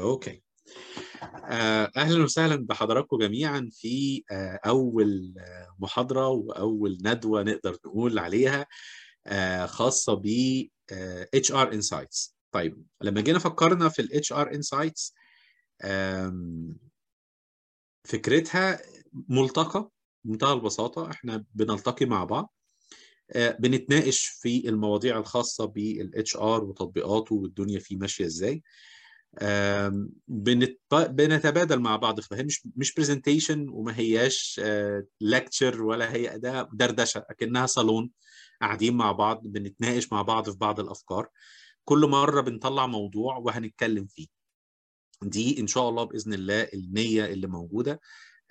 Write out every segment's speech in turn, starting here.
Okay. آه، أهلا وسهلا بحضراتكم جميعا في آه، أول آه، محاضرة وأول ندوة نقدر نقول عليها خاصة ب HR Insights طيب لما جينا فكرنا في ال HR Insights فكرتها ملتقى بمنتهى البساطة إحنا بنلتقي مع بعض بنتناقش في المواضيع الخاصة بال HR وتطبيقاته والدنيا فيه ماشية إزاي. بنت- بنتبادل مع بعض. فهي مش مش برزنتيشن وما هياش لكتشر ولا هي اداه دردشة أكنها صالون قاعدين مع بعض بنتناقش مع بعض في بعض الأفكار. كل مرة بنطلع موضوع وهنتكلم فيه. دي إن شاء الله بإذن الله النية اللي موجودة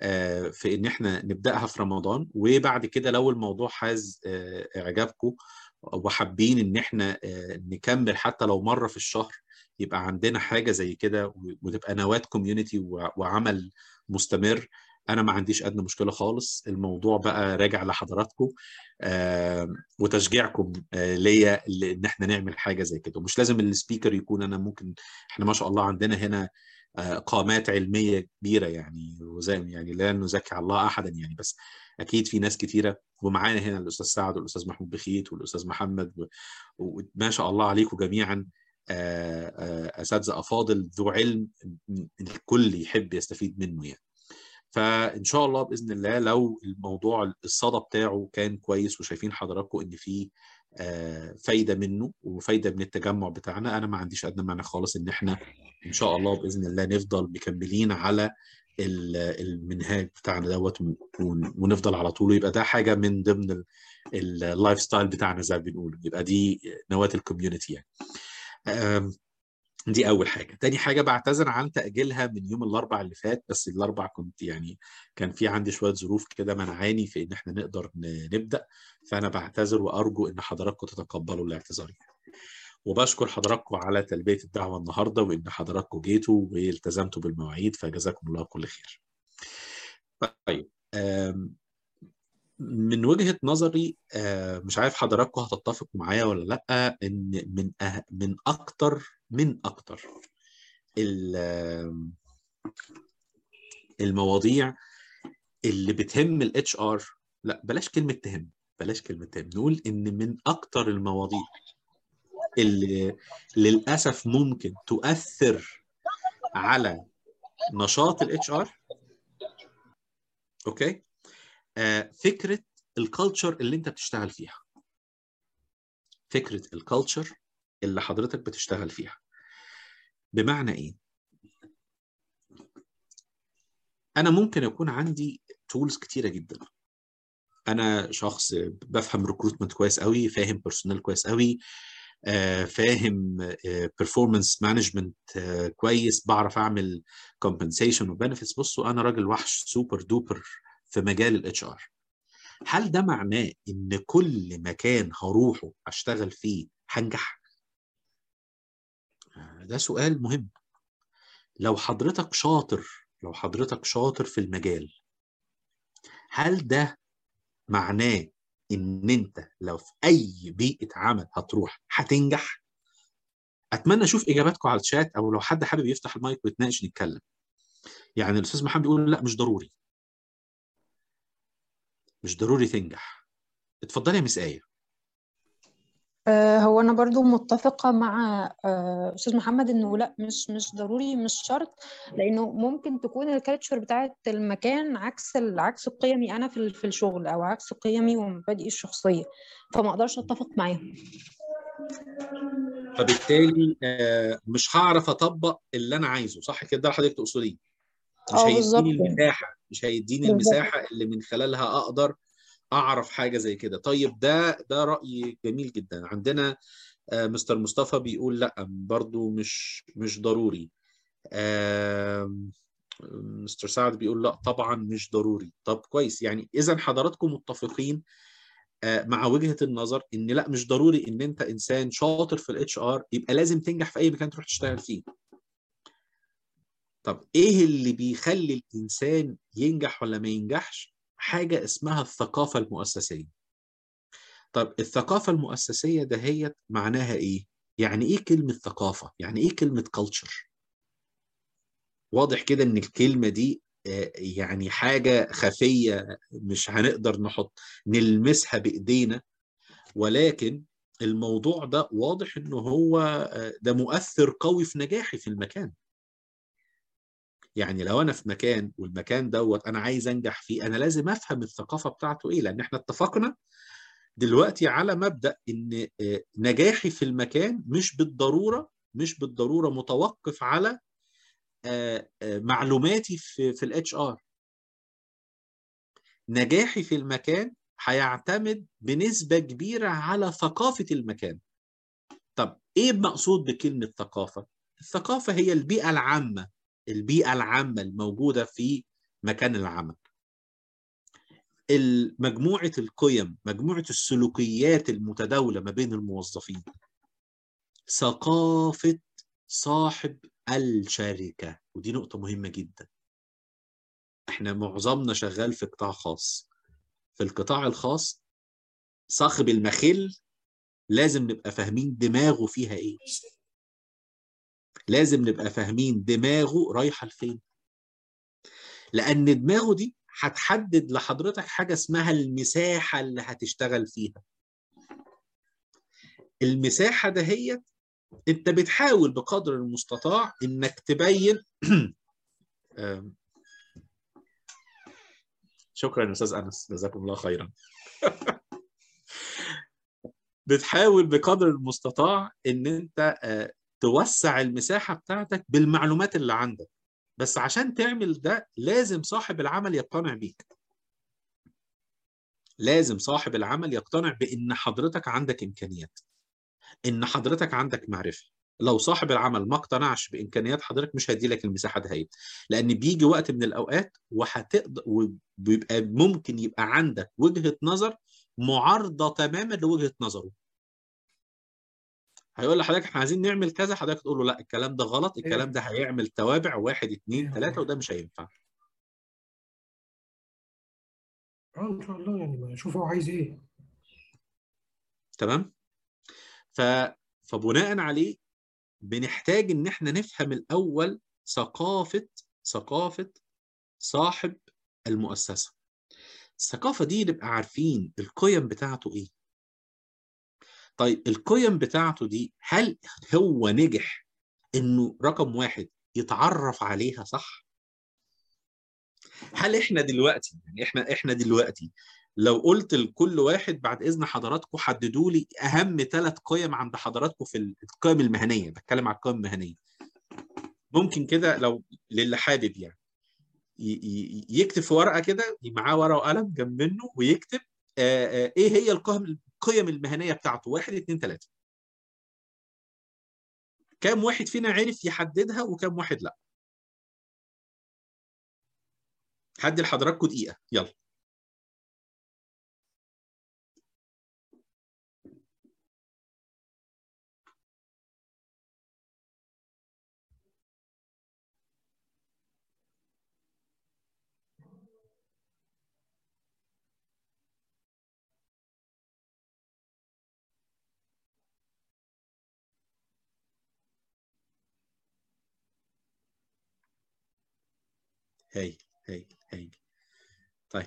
آه، في إن إحنا نبدأها في رمضان. وبعد كده لو الموضوع حاز آه، إعجابكم وحابين إن إحنا آه، نكمل حتى لو مرة في الشهر يبقى عندنا حاجة زي كده وتبقى نواه community وعمل مستمر أنا ما عنديش أدنى مشكلة خالص. الموضوع بقى راجع لحضراتكم وتشجيعكم آه، ليا ان إحنا نعمل حاجة زي كده. ومش لازم ال speaker يكون أنا ممكن إحنا ما شاء الله عندنا هنا آه، قامات علمية كبيرة يعني وزي يعني لا نزكي على الله احدا يعني. بس أكيد في ناس كتيرة ومعانا هنا الأستاذ سعد والأستاذ محمود بخيت والأستاذ محمد وما شاء الله عليكم جميعا. أساتذة أفاضل ذو علم الكل يحب يستفيد منه يعني. فإن شاء الله بإذن الله لو الموضوع الصدى بتاعه كان كويس وشايفين حضراتكم إن في آه، فايدة منه وفايدة من التجمع بتاعنا أنا ما عنديش أدنى مانع خالص إن إحنا إن شاء الله بإذن الله نفضل مكملين على ال- المنهاج بتاعنا دوت ون- ونفضل على طول. يبقى ده حاجة من ضمن ال lifestyle بتاعنا زي ما بنقول. يبقى دي نواة ال community يعني. دي أول حاجة تاني حاجة بعتذر عن تأجيلها من يوم الأربع اللي فات بس الأربع كنت يعني كان في عندي شوية ظروف كده منعاني في إن إحنا نقدر نبدأ فأنا بعتذر وأرجو إن حضراتكم تتقبلوا الاعتذار وبشكر حضراتكم على تلبية الدعوة النهارده وإن حضراتكم جيتوا والتزمتوا بالمواعيد فجزاكم الله كل خير. طيب من وجهة نظري آه، مش عارف حضراتكم هتتفقوا معايا ولا لأ إن من أه من أكتر من أكتر المواضيع اللي بتهم ال HR لأ بلاش كلمة تهم بلاش كلمة تهم نقول إن من أكتر المواضيع اللي للأسف ممكن تؤثر على نشاط ال HR okay؟ آه، فكرة ال culture اللي أنت بتشتغل فيها. فكرة ال culture اللي حضرتك بتشتغل فيها. بمعنى إيه؟ أنا ممكن يكون عندي tools كتيرة جدا. أنا شخص بفهم recruitment كويس قوي فاهم personnel كويس قوي آه، فاهم performance management كويس بعرف أعمل compensation و benefits بصوا أنا راجل وحش super duper في مجال ال HR هل ده معناه إن كل مكان هروحه أشتغل فيه هنجح؟ آه، ده سؤال مهم. لو حضرتك شاطر لو حضرتك شاطر في المجال هل ده معناه إن أنت لو في أي بيئة عمل هتروح هتنجح؟ أتمنى أشوف إجاباتكم على الشات أو لو حد حابب يفتح المايك ويتناقش نتكلم. يعني الأستاذ محمد بيقول لا مش ضروري. مش ضروري تنجح. اتفضلي يا مس آية. آه، هو أنا برضو متفقة مع آه، أستاذ محمد إنه لأ مش مش ضروري مش شرط لأنه ممكن تكون ال culture بتاعت المكان عكس عكس قيمي أنا في في الشغل أو عكس قيمي ومبادئي الشخصية فما أقدرش أتفق معاهم. فبالتالي آه، مش هعرف أطبق اللي أنا عايزه صح كده؟ حضرتك تقصديه. مش بالظبط هيديني المساحة مش هيديني المساحة اللي من خلالها أقدر أعرف حاجة زي كده. طيب ده ده رأي جميل جدا. عندنا آه، مستر مصطفى بيقول لأ برضو مش مش ضروري. آم، مستر سعد بيقول لأ طبعا مش ضروري. طب كويس. يعني اذا حضراتكم متفقين آه، مع وجهة النظر إن لأ مش ضروري إن أنت إنسان شاطر في ال HR يبقى لازم تنجح في أي مكان تروح تشتغل فيه. طب إيه اللي بيخلي الإنسان ينجح ولا ما ينجحش؟ حاجة اسمها الثقافة المؤسسية. طب الثقافة المؤسسية دهيت معناها إيه؟ يعني إيه كلمة ثقافة؟ يعني إيه كلمة culture واضح كده إن الكلمة دي يعني حاجة خفية مش هنقدر نحط نلمسها بإيدينا. ولكن الموضوع ده واضح إنه هو ده مؤثر قوي في نجاحي في المكان. يعني لو أنا في مكان والمكان دوت أنا عايز أنجح فيه أنا لازم أفهم الثقافة بتاعته إيه لأن إحنا اتفقنا دلوقتي على مبدأ إن نجاحي في المكان مش بالضرورة مش بالضرورة متوقف على معلوماتي في في الاتش ار نجاحي في المكان هيعتمد بنسبة كبيرة على ثقافة المكان. طب إيه المقصود بكلمة ثقافة؟ الثقافة هي البيئة العامة. البيئة العامة الموجودة في مكان العمل. مجموعة القيم مجموعة السلوكيات المتداولة ما بين الموظفين. ثقافة صاحب الشركة. ودي نقطة مهمة جدا. إحنا معظمنا شغال في قطاع خاص. في القطاع الخاص صاحب المخل لازم نبقى فاهمين دماغه فيها إيه. لازم نبقى فاهمين دماغه رايحة لفين. لأن دماغه دي هتحدد لحضرتك حاجة اسمها المساحة اللي هتشتغل فيها. المساحة دهيت أنت بتحاول بقدر المستطاع إنك تبين شكرا أستاذ أنس جزاكم الله خيرا. بتحاول بقدر المستطاع إن أنت توسع المساحة بتاعتك بالمعلومات اللي عندك. بس عشان تعمل ده لازم صاحب العمل يقتنع بيك. لازم صاحب العمل يقتنع بإن حضرتك عندك إمكانيات إن حضرتك عندك معرفة. لو صاحب العمل ما اقتنعش بإمكانيات حضرتك مش هيدي لك المساحة دهيت لأن بيجي وقت من الأوقات وهتقدر وبيبقى ممكن يبقى عندك وجهة نظر معارضة تماما لوجهة نظره. هيقول لحضرتك إحنا عايزين نعمل كذا حضرتك تقول له لا الكلام ده غلط الكلام ده هيعمل توابع واحد اثنين ثلاثة وده مش هينفع. آه إن شاء الله يعني شوف هو عايز إيه. تمام؟ ف فبناء عليه بنحتاج إن إحنا نفهم الأول ثقافة ثقافة صاحب المؤسسة. الثقافة دي نبقى عارفين القيم بتاعته إيه. طيب القيم بتاعته دي هل هو نجح إنه رقم واحد يتعرف عليها صح؟ هل إحنا دلوقتي يعني إحنا إحنا دلوقتي لو قلت لكل واحد بعد إذن حضراتكم حددوا لي أهم ثلاث قيم عند حضراتكم في القيم المهنية بتكلم على القيم المهنية. ممكن كده لو للي حابب يعني يكتب في ورقة كده معاه ورقة وقلم جنب منه ويكتب إيه هي القيم القيم المهنية بتاعته. واحد اثنين ثلاثة كام واحد فينا عرف يحددها وكام واحد لا؟ هدي لحضراتكم دقيقة. يلا. هايل هايل هايل طيب.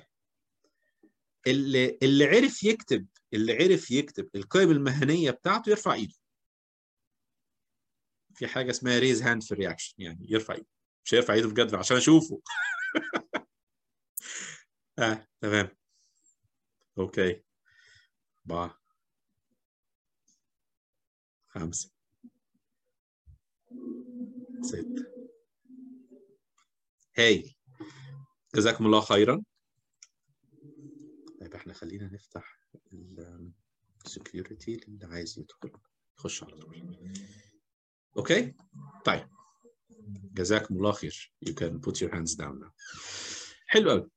اللي اللي عرف يكتب اللي عرف يكتب القيم المهنية بتاعته يرفع إيده. في حاجة اسمها raise hand في ال reaction يعني يرفع إيده. مش هيرفع إيده بجد عشان أشوفه. آه تمام. okay. أربعة. خمسة. ستة. هايل جزاكم الله خيرا. طيب إحنا خلينا نفتح ال security اللي عايز يدخل. يخش على طول. okay طيب. جزاكم الله خير. You can put your hands down now. حلو قوي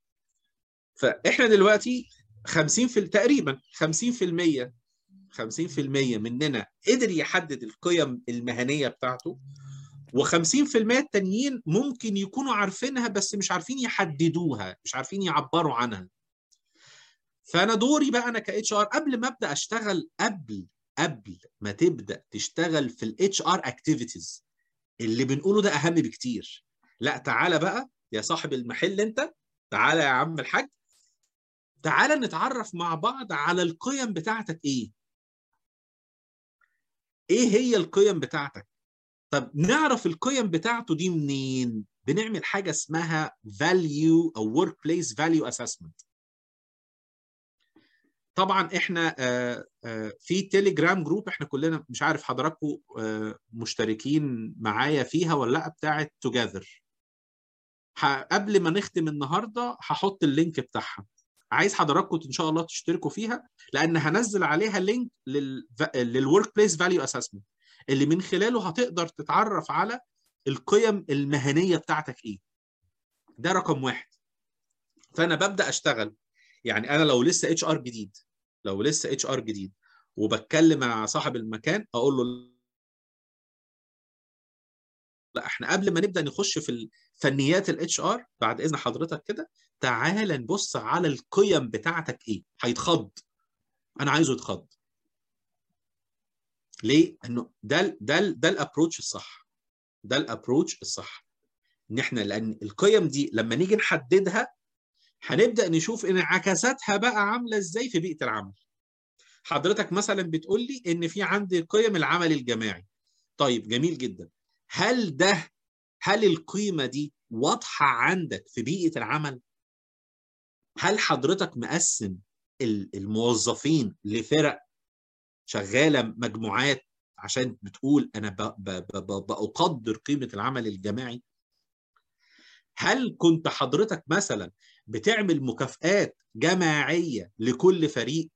فإحنا دلوقتي 50 في تقريبا 50% 50% مننا قدر يحدد القيم المهنية بتاعته. و50% التانيين ممكن يكونوا عارفينها بس مش عارفين يحددوها مش عارفين يعبروا عنها. فأنا دوري بقى أنا ك HR قبل ما أبدأ أشتغل قبل قبل ما تبدأ تشتغل في ال HR activities اللي بنقوله ده أهم بكتير. لا تعالى بقى يا صاحب المحل أنت تعالى يا عم الحاج. تعالى نتعرف مع بعض على القيم بتاعتك إيه. إيه هي القيم بتاعتك؟ طب نعرف القيم بتاعته دي منين؟ بنعمل حاجة اسمها value أو workplace value assessment. طبعا إحنا آه، آه، في تيليجرام group إحنا كلنا مش عارف حضراتكم آه، مشتركين معايا فيها ولا لأ بتاعه together قبل ما نختم النهارده هحط ال link بتاعها. عايز حضراتكم إن شاء الله تشتركوا فيها لأن هنزل عليها link لل workplace value assessment اللي من خلاله هتقدر تتعرف على القيم المهنية بتاعتك إيه. ده رقم واحد. فأنا ببدأ أشتغل. يعني أنا لو لسه HR جديد لو لسه HR جديد وبتكلم مع صاحب المكان أقول له لا إحنا قبل ما نبدأ نخش في فنيات ال HR بعد إذن حضرتك كده تعال نبص على القيم بتاعتك إيه. هيتخض. أنا عايزه يتخض. ليه؟ إنه ده ده ده ال approach الصح. ده ال approach الصح. إن إحنا لأن القيم دي لما نيجي نحددها هنبدأ نشوف انعكاساتها بقى عاملة إزاي في بيئة العمل. حضرتك مثلا بتقول لي إن في عندي قيم العمل الجماعي. طيب جميل جدا. هل ده هل القيمة دي واضحة عندك في بيئة العمل؟ هل حضرتك مقسم الموظفين لفرق شغاله مجموعات عشان بتقول أنا بقدر قيمة العمل الجماعي. هل كنت حضرتك مثلا بتعمل مكافآت جماعية لكل فريق؟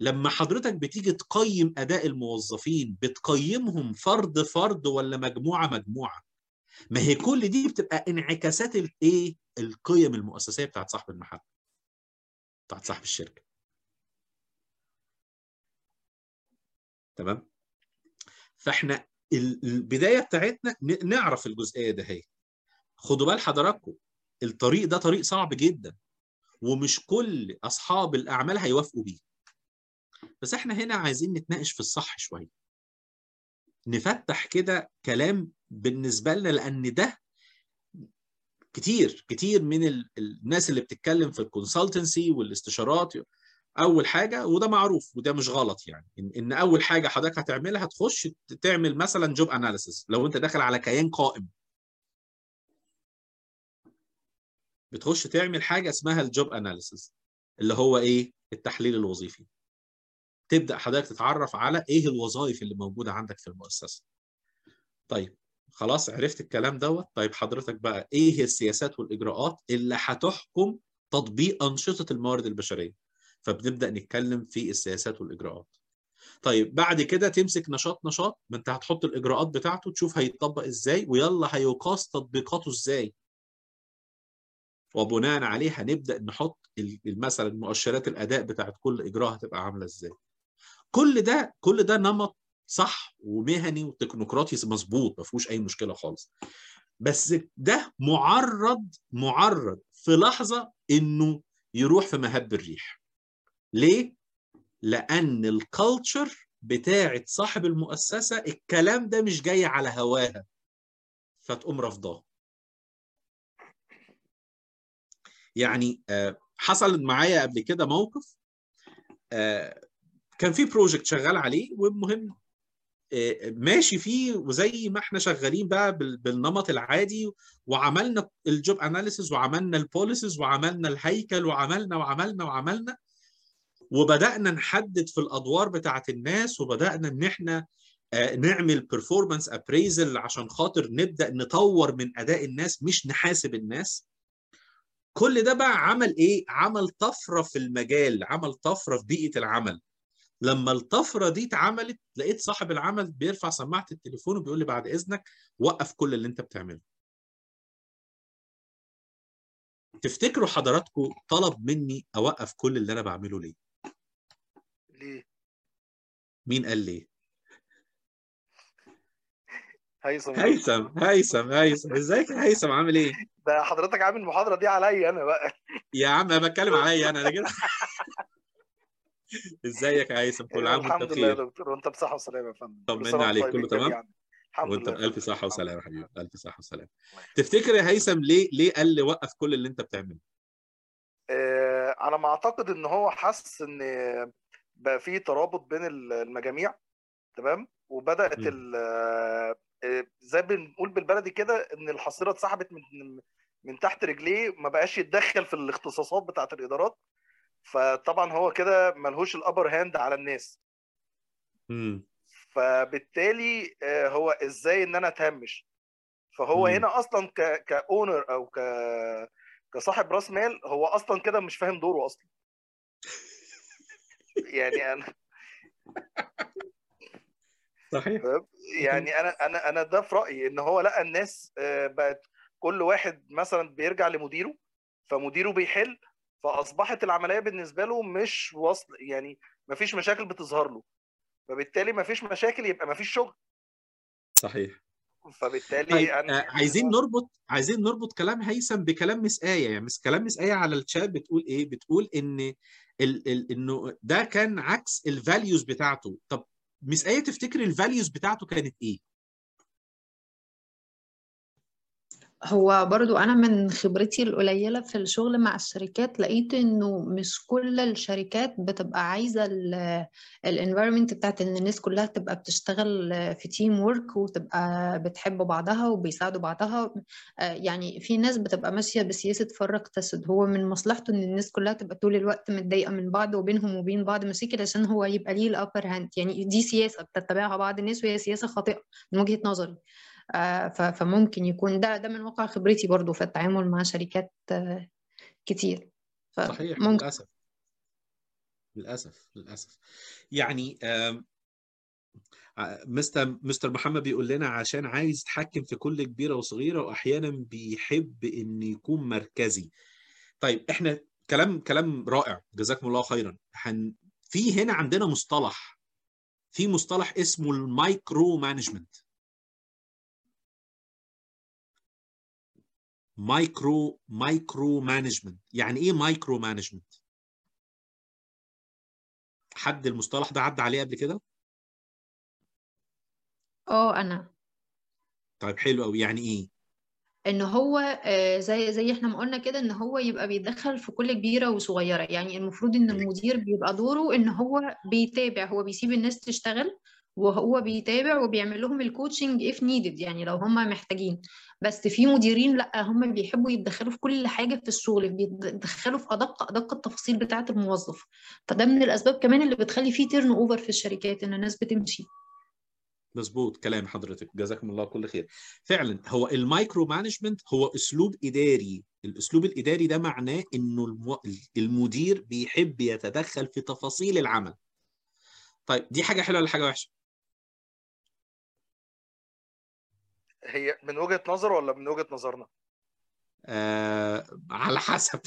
لما حضرتك بتيجي تقيم أداء الموظفين بتقيمهم فرد فرد ولا مجموعة مجموعة؟ ما هي كل دي بتبقى انعكاسات الايه القيم المؤسسية بتاعت صاحب المحل بتاعت صاحب الشركة. تمام؟ فاحنا البداية بتاعتنا نعرف الجزئية ده هي خدوا بال حضراتكم الطريق ده طريق صعب جدا ومش كل أصحاب الأعمال هيوافقوا بيه. بس إحنا هنا عايزين نتناقش في الصح شوية. نفتح كده كلام بالنسبة لنا لأن ده كتير كتير من الناس اللي بتتكلم في ال consultancy والاستشارات أول حاجة وده معروف وده مش غلط يعني. إن, إن أول حاجة حضرتك هتعملها هتخش تعمل مثلا job analysis لو أنت داخل على كيان قائم. بتخش تعمل حاجة اسمها الجوب اناليسيس اللي هو إيه؟ التحليل الوظيفي. تبدأ حضرتك تتعرف على إيه الوظائف اللي موجودة عندك في المؤسسة. طيب خلاص عرفت الكلام دوت. طيب حضرتك بقى إيه السياسات والإجراءات اللي هتحكم تطبيق أنشطة الموارد البشرية؟ فبنبدأ نتكلم في السياسات والإجراءات. طيب بعد كده تمسك نشاط نشاط ما انت هتحط الإجراءات بتاعته تشوف هيتطبق إزاي ويلا هيقاس تطبيقاته إزاي. وبناء عليه هنبدا نحط مثلا مؤشرات الأداء بتاعت كل إجراء هتبقى عاملة إزاي. كل ده كل ده نمط صح ومهني وتكنوقراطي مظبوط ما فيهوش أي مشكلة خالص. بس ده معرض معرض في لحظة إنه يروح في مهب الريح. ليه؟ لأن الكالتشر بتاعه صاحب المؤسسة الكلام ده مش جاي على هواها. فتقوم رفضاه يعني حصل معايا قبل كده موقف كان في project شغال عليه والمهم ماشي فيه وزي ما إحنا شغالين بقى بالنمط العادي وعملنا ال job analysis وعملنا ال policies وعملنا الهيكل وعملنا وعملنا وعملنا. وبدأنا نحدد في الأدوار بتاعت الناس وبدأنا إن إحنا نعمل performance appraisal عشان خاطر نبدأ نطور من أداء الناس مش نحاسب الناس. كل ده بقى عمل إيه؟ عمل طفرة في المجال عمل طفرة في بيئة العمل. لما الطفرة دي اتعملت لقيت صاحب العمل بيرفع سماعة التليفون وبيقول لي بعد إذنك وقف كل اللي أنت بتعمله. تفتكروا حضراتكم طلب مني أوقف كل اللي أنا بعمله ليه؟ مين قال ليه؟ هيثم. هيثم هيثم هيثم. ازيك يا هيثم؟ عامل إيه؟ ده حضرتك عامل المحاضره دي عليا أنا بقى. يا عم أنا بتكلم عليا أنا أنا كده. إزيك يا هيثم؟ كل عام وأنت الحمد لله يا بخير. دكتور وأنت بصحة وسلامة يا فندم. طمنا عليك كله تمام. الحمد وأنت لله. بألف صحة وسلامة حبيبي ألف صحة وسلامة. تفتكر يا هيثم ليه ليه قال لي وقف كل اللي أنت بتعمله؟ آه، على ما أعتقد إن هو حس إن بقى في ترابط بين ال- المجاميع تمام؟ وبدأت آه، زي بنقول بالبلدي كده إن الحصيرة اتسحبت من من تحت رجليه ما بقاش يتدخل في الاختصاصات بتاعت الإدارات. فطبعا هو كده ملهوش ال upper hand على الناس. امم فبالتالي آه، هو إزاي إن أنا أتهمش؟ فهو مم. هنا أصلا ك ك owner أو ك كصاحب رأس مال هو أصلا كده مش فاهم دوره أصلا. يعني أنا صحيح؟ يعني أنا أنا أنا ده في رأيي إن هو لقى الناس آه، بقت كل واحد مثلا بيرجع لمديره فمديره بيحل فأصبحت العملية بالنسبة له مش وصل يعني مفيش مشاكل بتظهر له فبالتالي مفيش مشاكل يبقى مفيش شغل. صحيح. فبالتالي آه، أنا عايزين نربط عايزين نربط كلام هيثم بكلام مس آية. يعني مس كلام مس آية على الشات بتقول إيه؟ بتقول إن ال ال إنه ده كان عكس ال values بتاعته. طب مس آية تفتكر ال values بتاعته كانت إيه؟ هو برضو أنا من خبرتي القليلة في الشغل مع الشركات لقيت إنه مش كل الشركات بتبقى عايزة ال environment بتاعت إن الناس كلها تبقى بتشتغل في teamwork وتبقى بتحب بعضها وبيساعدوا بعضها. آه، يعني في ناس بتبقى ماشية بسياسة فرق تسد. هو من مصلحته إن الناس كلها تبقى طول الوقت متضايقة من بعض وبينهم وبين بعض مشاكل عشان هو يبقى ليه ال upper hand يعني دي سياسة بتتبعها بعض الناس وهي سياسة خاطئة من وجهة نظري. فممكن يكون ده ده من واقع خبرتي برضو في التعامل مع شركات آه، كتير. صحيح فممكن للأسف. للأسف للأسف. يعني ع- مستر مستر محمد بيقول لنا عشان عايز يتحكم في كل كبيرة وصغيرة وأحيانا بيحب إن يكون مركزي. طيب إحنا كلام كلام رائع. جزاكم الله خيرا. هن في هنا عندنا مصطلح. في مصطلح اسمه ال micromanagement. micro micromanagement. يعني إيه micromanagement؟ حد المصطلح ده عدى عليه قبل كده؟ آه أنا. طيب حلو قوي يعني إيه؟ إن هو آه، زي زي إحنا ما قلنا كده إن هو يبقى بيتدخل في كل كبيرة وصغيرة. يعني المفروض إن المدير بيبقى دوره إن هو بيتابع هو بيسيب الناس تشتغل وهو بيتابع وبيعمل لهم ال coaching if needed يعني لو هم محتاجين. بس في مديرين لأ هم بيحبوا يتدخلوا في كل حاجة في الشغل بيتدخلوا في أدق أدق التفاصيل بتاعة الموظف. فده من الأسباب كمان اللي بتخلي فيه turnover في الشركات إن الناس بتمشي. مظبوط كلام حضرتك. جزاكم الله كل خير. فعلا هو ال micromanagement هو أسلوب إداري. الأسلوب الإداري ده معناه إنه. المدير بيحب يتدخل في تفاصيل العمل. طيب دي حاجة حلوة ولا حاجة وحشة؟ هي من وجهة نظر ولا من وجهة نظرنا؟ آه... على حسب.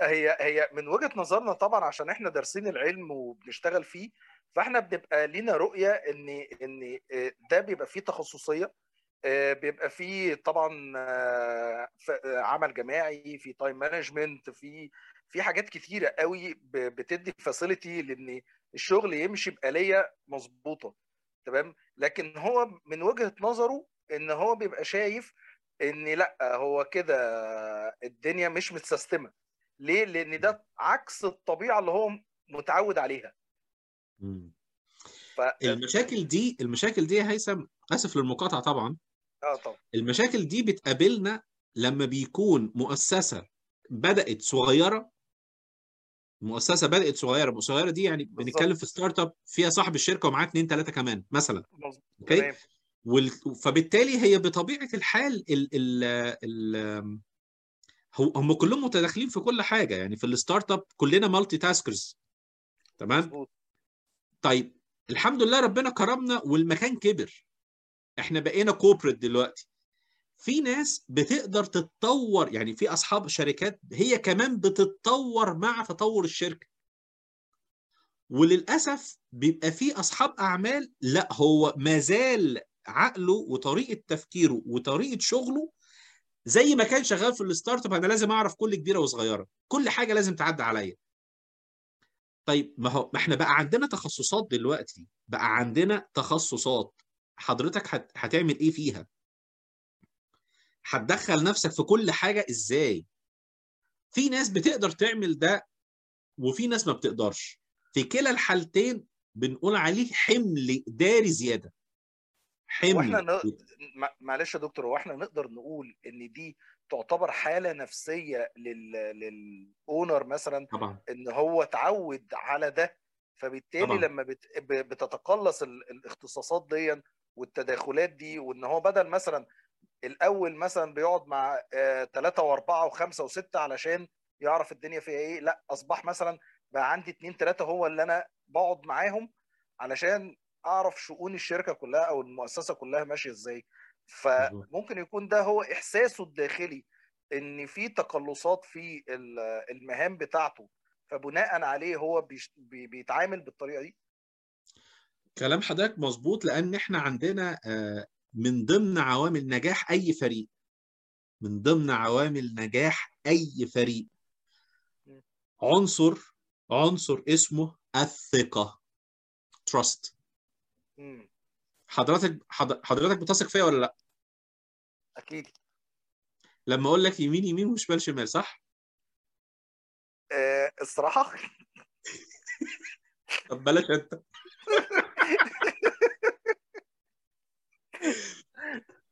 هي هي من وجهة نظرنا طبعا عشان إحنا دارسين العلم وبنشتغل فيه فإحنا بنبقى لينا رؤية إن إن ده بيبقى فيه تخصصية آه، بيبقى فيه طبعا آه، آه، عمل جماعي في time management في في حاجات كتيرة قوي بتدي facility لإن الشغل يمشي بآلية مظبوطة. تمام؟ لكن هو من وجهة نظره إن هو بيبقى شايف إن لأ هو كده الدنيا مش مت systemة. ليه؟ لأن ده عكس الطبيعة اللي هو متعود عليها. ف المشاكل دي المشاكل دي يا هيثم آسف للمقاطعة طبعا. آه طبعا. المشاكل دي بتقابلنا لما بيكون مؤسسة بدأت صغيرة مؤسسة بدأت صغيرة صغيرة دي يعني بالظبط. بنتكلم في startup فيها صاحب الشركة ومعاه اثنين ثلاثة كمان مثلا. okay؟ وال... فبالتالي هي بطبيعة الحال ال... ال... ال... هو هم كلهم متداخلين في كل حاجة يعني في ال startup كلنا multitaskers تمام؟ مظبوط. طيب الحمد لله ربنا كرمنا والمكان كبر. إحنا بقينا corporate دلوقتي. في ناس بتقدر تتطور يعني في أصحاب شركات هي كمان بتتطور مع تطور الشركة. وللأسف بيبقى في أصحاب أعمال لا هو مازال عقله وطريقة تفكيره وطريقة شغله زي ما كان شغال في ال startup أنا لازم أعرف كل كبيرة وصغيرة كل حاجة لازم تعدي عليا. طيب ما هو ما إحنا بقى عندنا تخصصات دلوقتي بقى عندنا تخصصات حضرتك هت... هتعمل إيه فيها؟ هتدخل نفسك في كل حاجة إزاي؟ في ناس بتقدر تعمل ده وفي ناس ما بتقدرش. في كلا الحالتين بنقول عليه حمل إداري زيادة. وإحنا حمل ن... مع- معلش يا دكتور هو إحنا نقدر نقول إن دي تعتبر حالة نفسية لل للأونر مثلا طبعا. إن هو اتعود على ده؟ فبالتالي طبعا. لما بت... بتتقلص ال- الاختصاصات دي والتداخلات دي وإن هو بدل مثلا الأول مثلا بيقعد مع ثلاثة وأربعة وخمسة وستة علشان يعرف الدنيا فيها إيه. لا أصبح مثلا بقى عندي اتنين تلاتة هو اللي أنا بقعد معاهم علشان أعرف شؤون الشركة كلها أو المؤسسة كلها ماشية إزاي. فممكن يكون ده هو إحساسه الداخلي إن في تقلصات في ال- المهام بتاعته فبناء عليه هو بيتعامل بالطريقة دي. كلام حضرتك مظبوط لأن إحنا عندنا آه، من ضمن عوامل نجاح أي فريق. من ضمن عوامل نجاح أي فريق. عنصر عنصر اسمه trust. مم. حضرتك حض- حضرتك بتثق فيا ولا لأ؟ أكيد. لما أقول لك يمين يمين وشمال شمال صح؟ آه، الصراحة؟ طب بلاش أنت.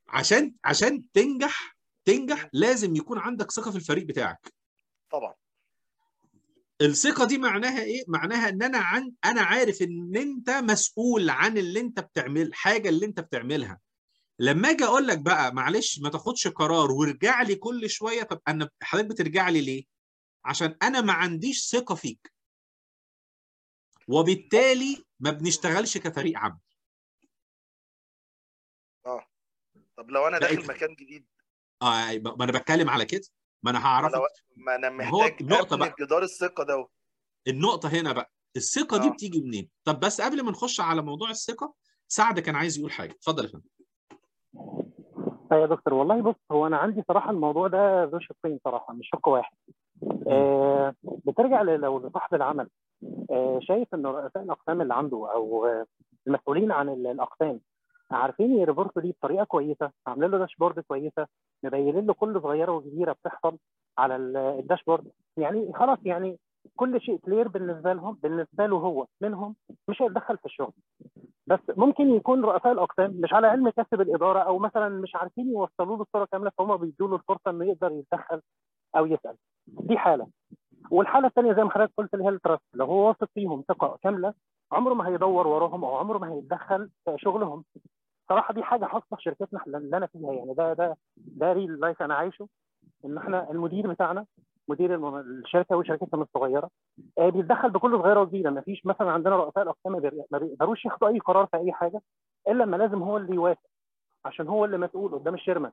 عشان عشان تنجح تنجح لازم يكون عندك ثقة في الفريق بتاعك. طبعا. الثقة دي معناها إيه؟ معناها إن أنا عن أنا عارف إن أنت مسؤول عن اللي أنت بتعمل حاجة اللي أنت بتعملها. لما أجي أقول لك بقى معلش ما تاخدش قرار وارجع لي كل شوية طب أنا حضرتك بترجع لي ليه؟ عشان أنا ما عنديش ثقة فيك. وبالتالي ما بنشتغلش كفريق عمل. طب لو أنا داخل إيه؟ مكان جديد. آه ما أنا بتكلم على كده. ما أنا لو ما أنا محتاج النقطة ابني بقى. جدار الثقة ده. النقطة هنا بقى. الثقة دي آه. بتيجي منين؟ طب بس قبل ما نخش على موضوع الثقة سعد كان عايز يقول حاجة. اتفضل يا فندم. طيب يا دكتور والله بص هو أنا عندي صراحة الموضوع ده ذو شقين صراحة مش شق واحد. آه بترجع ل- لو لصاحب العمل. آه شايف ان رؤساء الأقسام اللي عنده أو آه المسؤولين عن ال- الأقسام عارفين يريبورتوا ليه بطريقة كويسة عاملين له داشبورد كويسة مبينين له كل صغيرة وكبيرة بتحصل على ال- الداشبورد يعني خلاص يعني كل شيء كلير بالنسبة لهم بالنسبة له هو منهم مش هيتدخل في الشغل. بس ممكن يكون رؤساء الأقسام مش على علم كسب الإدارة أو مثلا مش عارفين يوصلوا له الصورة كاملة فهم بيدوا له الفرصة إنه يقدر يتدخل أو يسأل. دي حالة. والحالة الثانية زي ما حضرتك قلت اللي هي ال trust. لو هو واثق فيهم ثقة كاملة عمره ما هيدور وراهم أو عمره ما هيتدخل في شغلهم. صراحة دي حاجة حاصله في شركتنا اللي أنا فيها. يعني ده ده ده real life أنا عايشه. إن إحنا المدير بتاعنا مدير الشركة وشركتنا الصغيره آه، بيتدخل بكل صغيرة وكبيرة. ما فيش مثلا عندنا رؤساء الأقسام ما بيقدروش ياخدوا أي قرار في أي حاجة إلا لما لازم هو اللي يوافق عشان هو اللي مسؤول قدام الشركة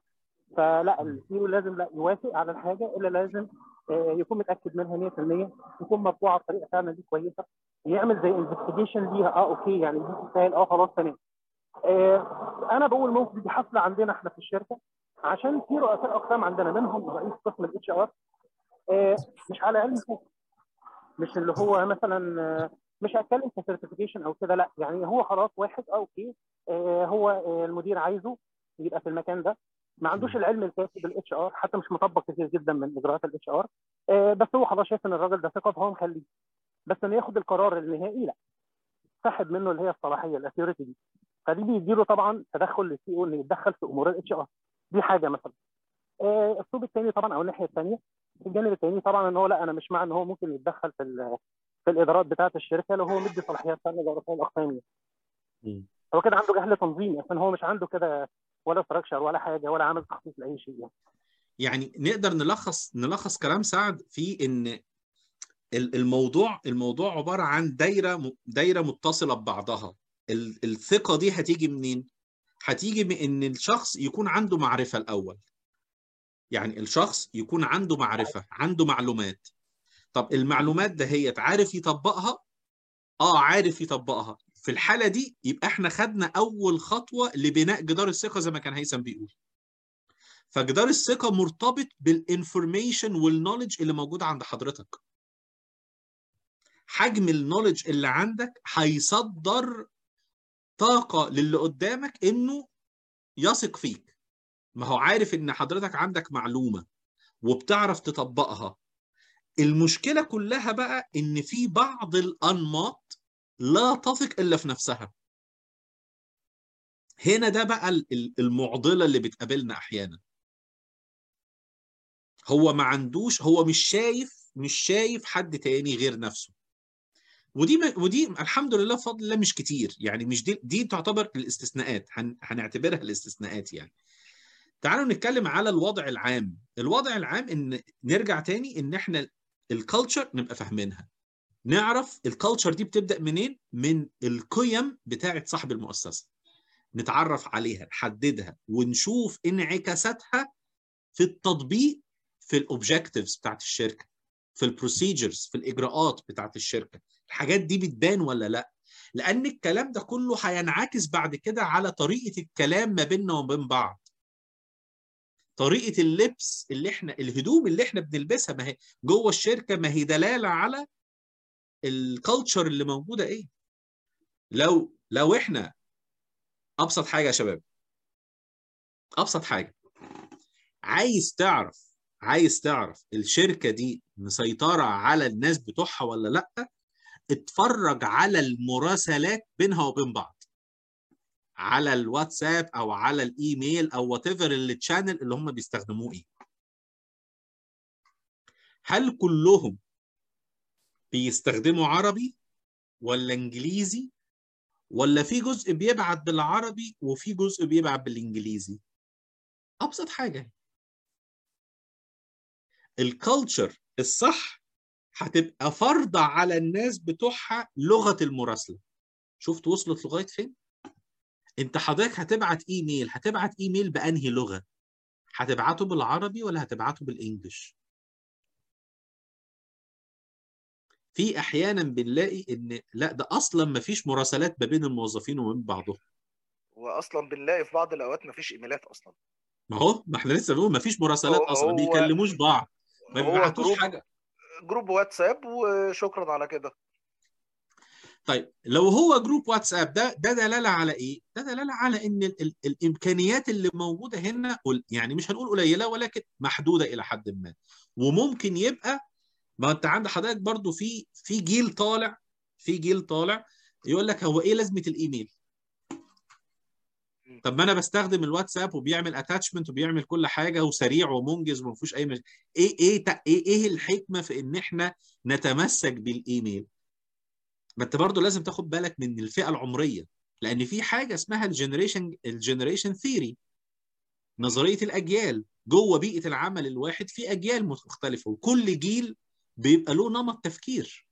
فلا ال CEO لازم لا يوافق على الحاجة إلا لازم يكون متأكد منها 100% يكون مرفوعه بطريقه فعلا دي كويسة يعمل زي investigation ليها. آه okay يعني دي تستاهل. آه خلاص تمام. آه، أنا بقول ممكن دي حاصله عندنا إحنا في الشركة عشان في رؤساء أقسام عندنا منهم رئيس قسم ال HR مش على علم كده. مش اللي هو مثلا آه، مش هتكلم في certification أو كده لا. يعني هو خلاص واحد آه okay آه، هو آه، المدير عايزه يبقى في المكان ده. ما عندوش العلم الكافي بال HR حتى مش مطبق كتير جدا من إجراءات ال HR بس هو خلاص شايف إن الراجل ده ثقة فهو مخليه. بس إنه ياخد القرار النهائي لا. سحب منه اللي هي الصلاحية ال authority دي. فدي بيديله طبعا تدخل لل CEO إنه يتدخل في أمور ال HR دي حاجة مثلا. آه، الاسلوب الثاني طبعا أو الناحية الثانية الجانب الثاني طبعا إن هو لا أنا مش مع إن هو ممكن يتدخل في في الإدارات بتاعة الشركة لو هو مدي صلاحيات ثانية لرؤساء الاقسام. هو كده عنده جهل تنظيمي أصلا هو مش عنده كده ولا ستراكشر ولا حاجة ولا عامل تخطيط لأي شيء يعني. يعني نقدر نلخص نلخص كلام سعد في إن ال- الموضوع الموضوع عبارة عن دايرة م- دايرة متصلة ببعضها. ال- الثقة دي هتيجي منين؟ هتيجي من إن الشخص يكون عنده معرفة الأول. يعني الشخص يكون عنده معرفة عنده معلومات. طب المعلومات ده هي عارف يطبقها؟ آه عارف يطبقها. في الحالة دي يبقى إحنا خدنا أول خطوة لبناء جدار الثقة زي ما كان هيثم بيقول. فجدار الثقة مرتبط بالانفورميشن والنولج اللي موجودة عند حضرتك. حجم النولج اللي عندك هيصدر طاقة للي قدامك إنه يثق فيك. ما هو عارف إن حضرتك عندك معلومة وبتعرف تطبقها. المشكلة كلها بقى إن في بعض الأنماط لا تثق إلا في نفسها. هنا ده بقى المعضلة اللي بتقابلنا أحيانا. هو ما عندوش هو مش شايف مش شايف حد تاني غير نفسه. ودي ودي الحمد لله بفضل الله مش كتير. يعني مش دي دي تعتبر الاستثناءات. هن هنعتبرها الاستثناءات يعني. تعالوا نتكلم على الوضع العام. الوضع العام إن نرجع تاني إن إحنا ال culture نبقى فاهمينها. نعرف ال culture دي بتبدأ منين؟ من القيم بتاعه صاحب المؤسسة. نتعرف عليها نحددها ونشوف انعكاساتها في التطبيق في ال objectives بتاعت الشركة في ال procedures في الإجراءات بتاعت الشركة. الحاجات دي بتبان ولا لأ؟ لأن الكلام ده كله هينعكس بعد كده على طريقة الكلام ما بيننا وبين بعض. طريقة اللبس اللي إحنا الهدوم اللي إحنا بنلبسها ما هي جوه الشركة ما هي دلالة على ال culture اللي موجودة إيه؟ لو لو إحنا أبسط حاجة يا شباب أبسط حاجة عايز تعرف عايز تعرف الشركة دي مسيطرة على الناس بتوعها ولا لأ؟ اتفرج على المراسلات بينها وبين بعض. على الواتساب أو على الإيميل أو whatever ال channel اللي هم بيستخدموه إيه. هل كلهم بيستخدموا عربي ولا إنجليزي ولا في جزء بيبعت بالعربي وفي جزء بيبعت بالإنجليزي؟ أبسط حاجة. الكالتشر الصح هتبقى فرض على الناس بتوعها لغة المراسلة. شفت وصلت لغاية فين؟ أنت حضرتك هتبعت إيميل هتبعت إيميل بأنهي لغة؟ هتبعته بالعربي ولا هتبعته بالانجلش في أحيانا بنلاقي إن لا ده أصلا ما فيش مراسلات ما بين الموظفين وما بين بعضهم. واصلا بنلاقي في بعض الأوقات ما فيش إيميلات أصلا. ما هو ما إحنا لسه بنقول ما فيش مراسلات أصلا ما بيكلموش بعض ما بيبعتوش حاجة. group واتساب وشكرا على كده. طيب لو هو group واتساب ده ده دلالة على إيه؟ ده دلالة على إن ال ال الإمكانيات اللي موجودة هنا يعني مش هنقول قليلة ولكن محدودة إلى حد ما. وممكن يبقى ما انت عند حضرتك برضو في في جيل طالع في جيل طالع يقول لك هو إيه لازمة الايميل؟ طب ما أنا بستخدم الواتساب وبيعمل attachment وبيعمل كل حاجة وسريع ومنجز وما فيهوش أي مش... إيه إيه إيه إيه الحكمة في إن إحنا نتمسك بالإيميل؟ ما انت برضه لازم تاخد بالك من الفئة العمرية لأن في حاجة اسمها ال generation ال generation theory نظرية الأجيال جوه بيئة العمل الواحد في أجيال مختلفة وكل جيل بيبقى له نمط تفكير.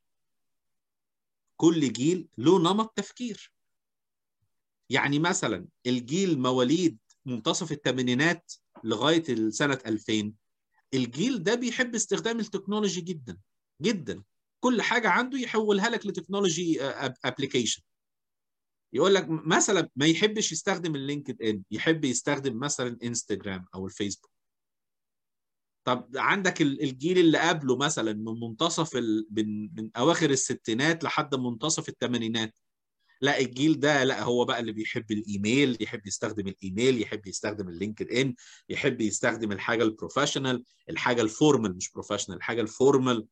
كل جيل له نمط تفكير. يعني مثلا الجيل مواليد منتصف الثمانينات لغاية سنه 2000 الجيل ده بيحب استخدام ال technology جدا جدا. كل حاجة عنده يحولها لك ل technology application يقول لك مثلا ما يحبش يستخدم اللينكد إن يحب يستخدم مثلا إنستجرام أو الفيسبوك. طب عندك الجيل اللي قبله مثلا من منتصف ال... من, من أواخر الستينات لحد منتصف الثمانينات. لا الجيل ده لا هو بقى اللي بيحب الإيميل يحب يستخدم الإيميل يحب يستخدم اللينكد ان يحب يستخدم الحاجة ال professional الحاجة ال formal مش professional الحاجة ال formal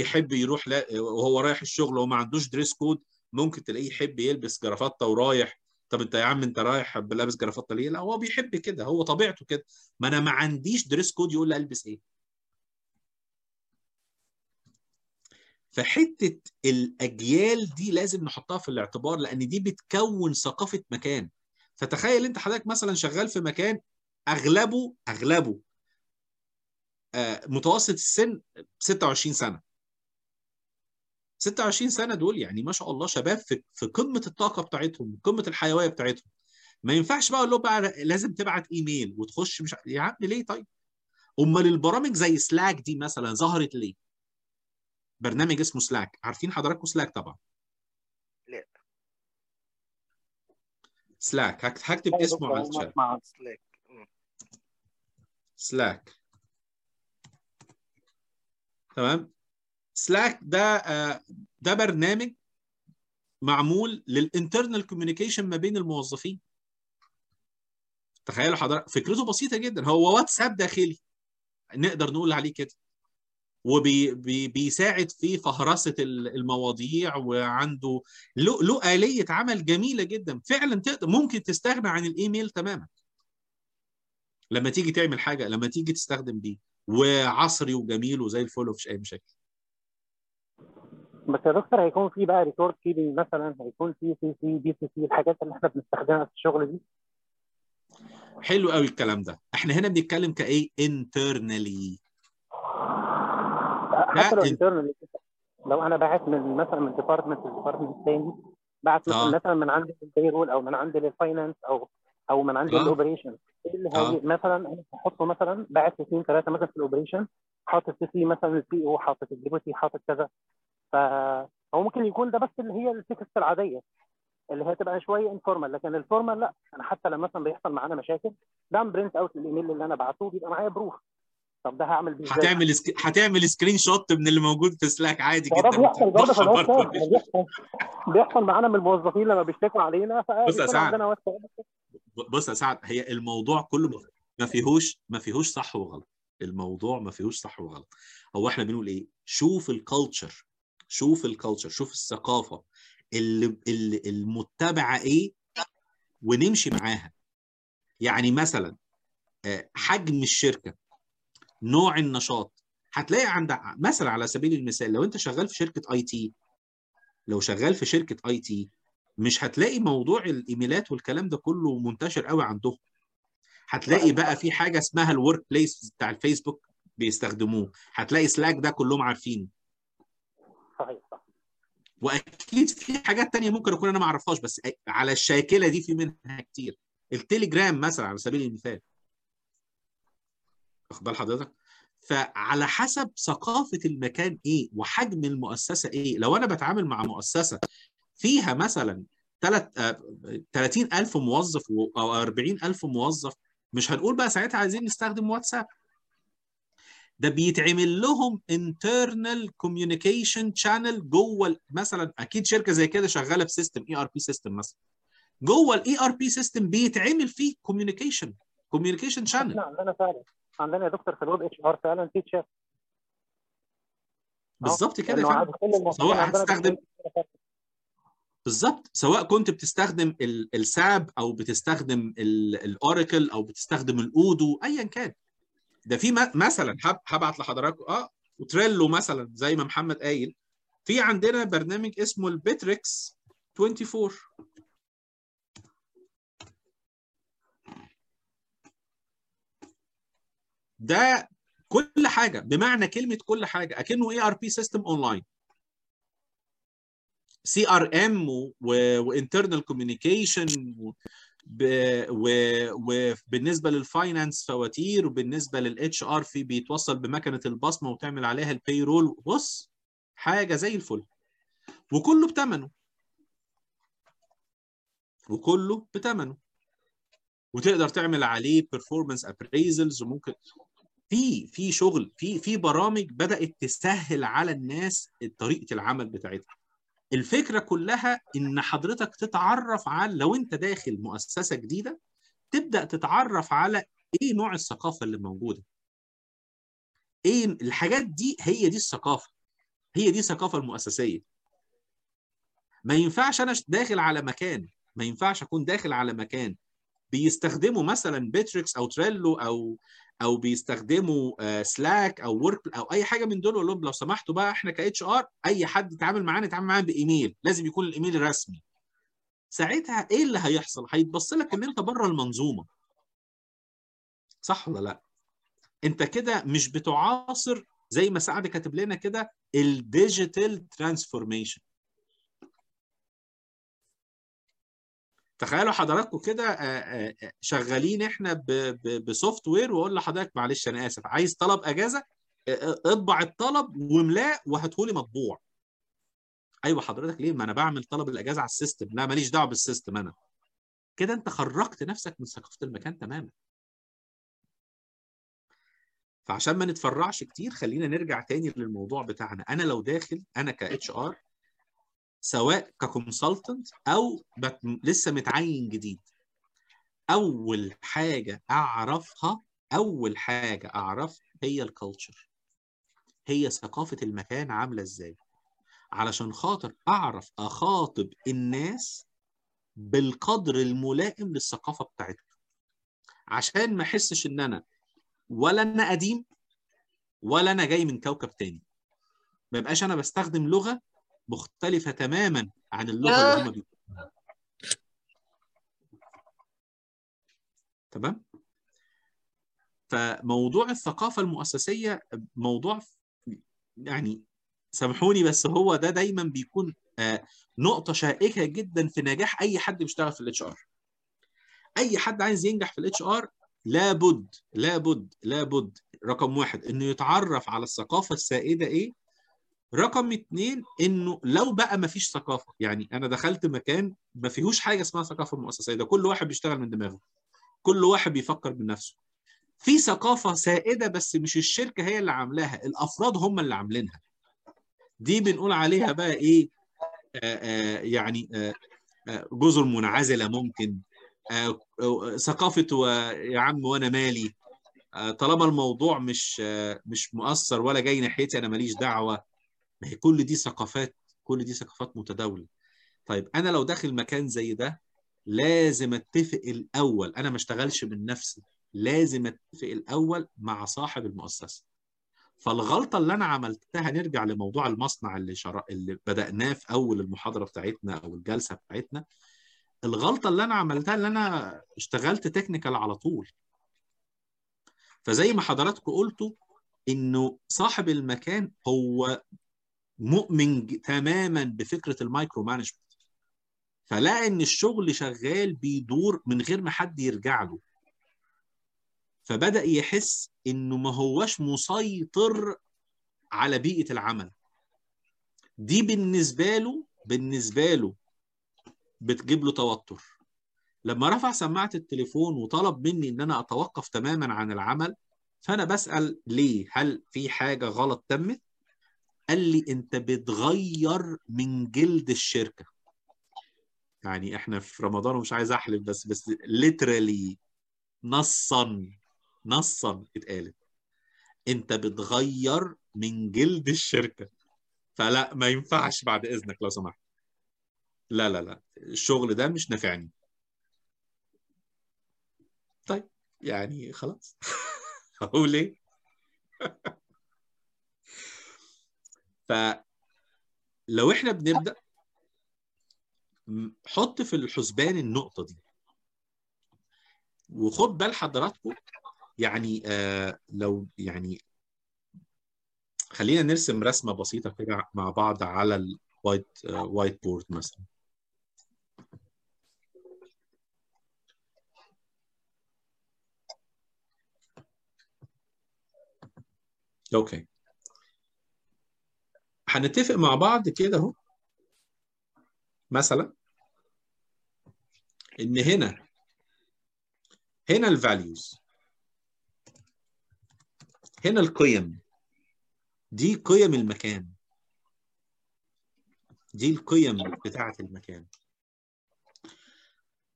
يحب يروح وهو رايح الشغل وما عندوش dress code ممكن تلاقيه يحب يلبس جرافطة ورايح. طب انت يا عم انت رايح بلابس جرافطه ليه؟ لا هو بيحب كده هو طبيعته كده. ما أنا ما عنديش dress code يقول لي البس إيه. فحتة الأجيال دي لازم نحطها في الاعتبار لأن دي بتكون ثقافة مكان. فتخيل انت حضرتك مثلا شغال في مكان أغلبه أغلبه آه متوسط السن 26 سنة. 26 سنة دول يعني ما شاء الله شباب في في قمة الطاقة بتاعتهم قمة الحيوية بتاعتهم. ما ينفعش بقى أقول له بقى لازم تبعت إيميل وتخش مش يا عم ليه طيب؟ أمال البرامج زي سلاك دي مثلا ظهرت ليه؟ برنامج اسمه سلاك عارفين حضراتكم سلاك طبعا؟ لا. سلاك هكتب اسمه على الشات. سلاك سلاك تمام؟ سلاك ده آه، ده برنامج معمول لل internal communication ما بين الموظفين. تخيلوا حضرتك فكرته بسيطة جدا. هو واتساب داخلي. نقدر نقول عليه كده. وبيساعد في فهرسة ال- المواضيع وعنده له له آلية عمل جميلة جدا. فعلا تقدر ممكن تستغنى عن الإيميل تماما. لما تيجي تعمل حاجة لما تيجي تستخدم بيه. وعصري وجميل وزي الفل ومفيش أي مشاكل. بس يا دكتور هيكون في بقى record keeping مثلا هيكون في سي سي بي سي سي الحاجات اللي إحنا بنستخدمها في الشغل دي. حلو قوي الكلام ده. إحنا هنا بنتكلم كإيه؟ internally. حتى لو أنا باعت من مثلا من department ل department تاني بعت آه. مثلا من عندي لل payroll أو من عندي لل finance أو أو من عندي آه. لل operation إيه اللي آه. هي مثلا أنا هحطه مثلا باعت اثنين ثلاثة مثلا في ال operation حاطط CC مثلا البي أو حاطط ال deputy حاطط كذا. فهو ممكن يكون ده بس اللي هي ال text العادية اللي هي تبقى شوية informal لكن ال formal لأ. أنا حتى لما مثلا بيحصل معانا مشاكل بعمل print out الايميل اللي أنا بعته بيبقى معايا proof طب ده هعمل بيه؟ هتعمل سك... هتعمل screenshot من اللي موجود في سلاك عادي جدا. بيحصل برضه. بيحصل. بيحصل معانا من الموظفين لما بيشتكوا علينا بص يا سعد. بص يا سعد هي الموضوع كله ما فيهوش ما فيهوش صح وغلط. الموضوع ما فيهوش صح وغلط. هو إحنا بنقول إيه؟ شوف ال culture شوف ال culture شوف الثقافة. اللي, المتبعة إيه؟ ونمشي معاها. يعني مثلا آه، حجم الشركة نوع النشاط. هتلاقي عند مثلا على سبيل المثال لو أنت شغال في شركة IT لو شغال في شركة آي تي مش هتلاقي موضوع الإيميلات والكلام ده كله منتشر قوي عندهم. هتلاقي بقى في حاجة اسمها ال Workplace بتاع الفيسبوك بيستخدموه. هتلاقي سلاك ده كلهم عارفينه. صحيح صح وأكيد في حاجات تانية ممكن أكون أنا ما أعرفهاش بس على الشاكلة دي في منها كتير. التليجرام مثلا على سبيل المثال. واخد بال حضرتك؟ فعلى حسب ثقافة المكان إيه وحجم المؤسسة إيه لو أنا بتعامل مع مؤسسة فيها مثلا تلت- آه، 30000 موظف أو 40000 موظف مش هنقول بقى ساعتها عايزين نستخدم واتساب. ده بيتعمل لهم internal communication channel جوه مثلا أكيد شركة زي كده شغالة ب system ERP system مثلا. جوه ال ERP system بيتعمل فيه communication communication channel. إحنا عندنا فعلا. عندنا يا دكتور في ال web HR فعلا في تشات بالظبط كده الموظفين سواء هتستخدم بالظبط. سواء كنت بتستخدم ال- الساب أو بتستخدم ال- الاوراكل أو بتستخدم الاودو ايا كان. ده في مثلا هب- هبعت لحضراتكم آه وتريلو مثلا زي ما محمد قايل في عندنا برنامج اسمه Bitrix 24 ده كل حاجة بمعنى كلمة كل حاجة أكنه ERP system online CRM و internal communication وبالنسبه لل finance فواتير وبالنسبة لل HR في بيتوصل بمكنة البصمة وتعمل عليها ال payroll بص حاجة زي الفل. وكله بثمنه وكله بثمنه وتقدر تعمل عليه performance appraisals وممكن في في شغل في في برامج بدأت تسهل على الناس طريقة العمل بتاعتها. الفكرة كلها إن حضرتك تتعرف على لو أنت داخل مؤسسة جديدة تبدأ تتعرف على إيه نوع الثقافة اللي موجودة. إيه الحاجات دي هي دي الثقافة. هي دي الثقافة المؤسسية. ما ينفعش أنا داخل على مكان ما ينفعش أكون داخل على مكان. بيستخدموا مثلا Bitrix أو Trello أو أو بيستخدموا Slack أو ورك أو أي حاجة من دول أقول لهم لو سمحتوا بقى إحنا ك HR أي حد يتعامل معانا يتعامل معانا بإيميل لازم يكون الإيميل رسمي ساعتها إيه اللي هيحصل؟ هيتبص لك إن أنت بره المنظومة. صح ولا لأ؟ أنت كده مش بتعاصر زي ما سعد كاتب لنا كده ال digital transformation تخيلوا حضراتكم كده شغالين إحنا ب software وأقول لحضرتك معلش أنا آسف عايز طلب أجازة اطبع الطلب واملاه وهاتهولي مطبوع. أيوه حضرتك ليه؟ ما أنا بعمل طلب الأجازة على ال system لا ماليش دعوة بال system أنا. كده أنت خرجت نفسك من ثقافة المكان تماما. فعشان ما نتفرعش كتير خلينا نرجع تاني للموضوع بتاعنا. أنا لو داخل أنا ك HR سواء ك consultant أو بت... لسه متعين جديد. أول حاجة أعرفها أول حاجة أعرفها هي ال culture هي ثقافة المكان عاملة إزاي. علشان خاطر أعرف أخاطب الناس بالقدر الملائم للثقافة بتاعتهم. عشان ما أحسش إن أنا ولا أنا قديم ولا أنا جاي من كوكب تاني. ما يبقاش أنا بستخدم لغة مختلفة تماما عن اللغة اللي هم بيقولوها. تمام؟ فموضوع الثقافة المؤسسية موضوع يعني سامحوني بس هو ده دايما بيكون آه نقطة شائكة جدا في نجاح أي حد بيشتغل في ال HR. أي حد عايز ينجح في ال HR لابد لابد لابد رقم واحد إنه يتعرف على الثقافة السائدة إيه؟ رقم اتنين إنه لو بقى ما فيش ثقافة يعني أنا دخلت مكان ما فيهوش حاجة اسمها ثقافة مؤسسية ده كل واحد بيشتغل من دماغه كل واحد بيفكر من نفسه في ثقافة سائدة بس مش الشركة هي اللي عاملاها الأفراد هم اللي عاملينها. دي بنقول عليها بقى إيه؟ آآ آآ يعني آآ جزر منعزلة ممكن ثقافة يا عم وأنا مالي طالما الموضوع مش مش مؤثر ولا جاي ناحيتي أنا ماليش دعوة. ما هي كل دي ثقافات كل دي ثقافات متداولة. طيب أنا لو داخل مكان زي ده لازم أتفق الأول أنا ما اشتغلش من نفسي لازم أتفق الأول مع صاحب المؤسسة. فالغلطة اللي أنا عملتها نرجع لموضوع المصنع اللي شر... اللي بدأناه في أول المحاضرة بتاعتنا أو الجلسة بتاعتنا. الغلطة اللي أنا عملتها اللي أنا اشتغلت technical على طول. فزي ما حضراتكم قلتوا إنه صاحب المكان هو مؤمن تماما بفكرة ال micromanagement. فلقى إن الشغل شغال بيدور من غير ما حد يرجع له. فبدأ يحس إنه ما هوش مسيطر على بيئة العمل. دي بالنسبة له بالنسبة له بتجيب له توتر. لما رفع سماعة التليفون وطلب مني إن أنا أتوقف تماما عن العمل فأنا بسأل ليه؟ هل في حاجة غلط تمت؟ قال لي انت بتغير من جلد الشركة. يعني إحنا في رمضان ومش عايز احلف بس بس literally نصا نصا اتقالت. انت بتغير من جلد الشركة. فلا ما ينفعش بعد إذنك لو سمحت. لا لا لا الشغل ده مش نافعني. طيب يعني خلاص. هقول إيه؟ فلو إحنا بنبدأ حط في الحسبان النقطة دي. وخد بال حضراتكم يعني آه لو يعني خلينا نرسم رسمة بسيطة كده مع بعض على ال white whiteboard مثلا. okay هنتفق مع بعض كده اهو. مثلا إن هنا هنا الفاليوز هنا القيم. دي قيم المكان. دي القيم بتاعة المكان.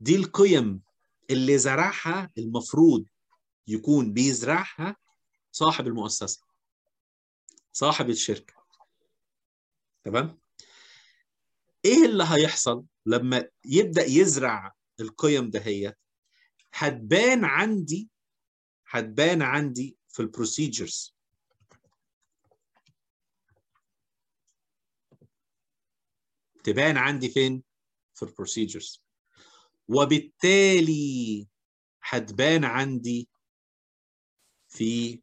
دي القيم اللي زرعها المفروض يكون بيزرعها صاحب المؤسسة صاحب الشركة. تمام؟ إيه اللي هيحصل لما يبدأ يزرع القيم دهيت هتبان عندي هتبان عندي في ال procedures تبان عندي فين؟ في ال procedures وبالتالي هتبان عندي في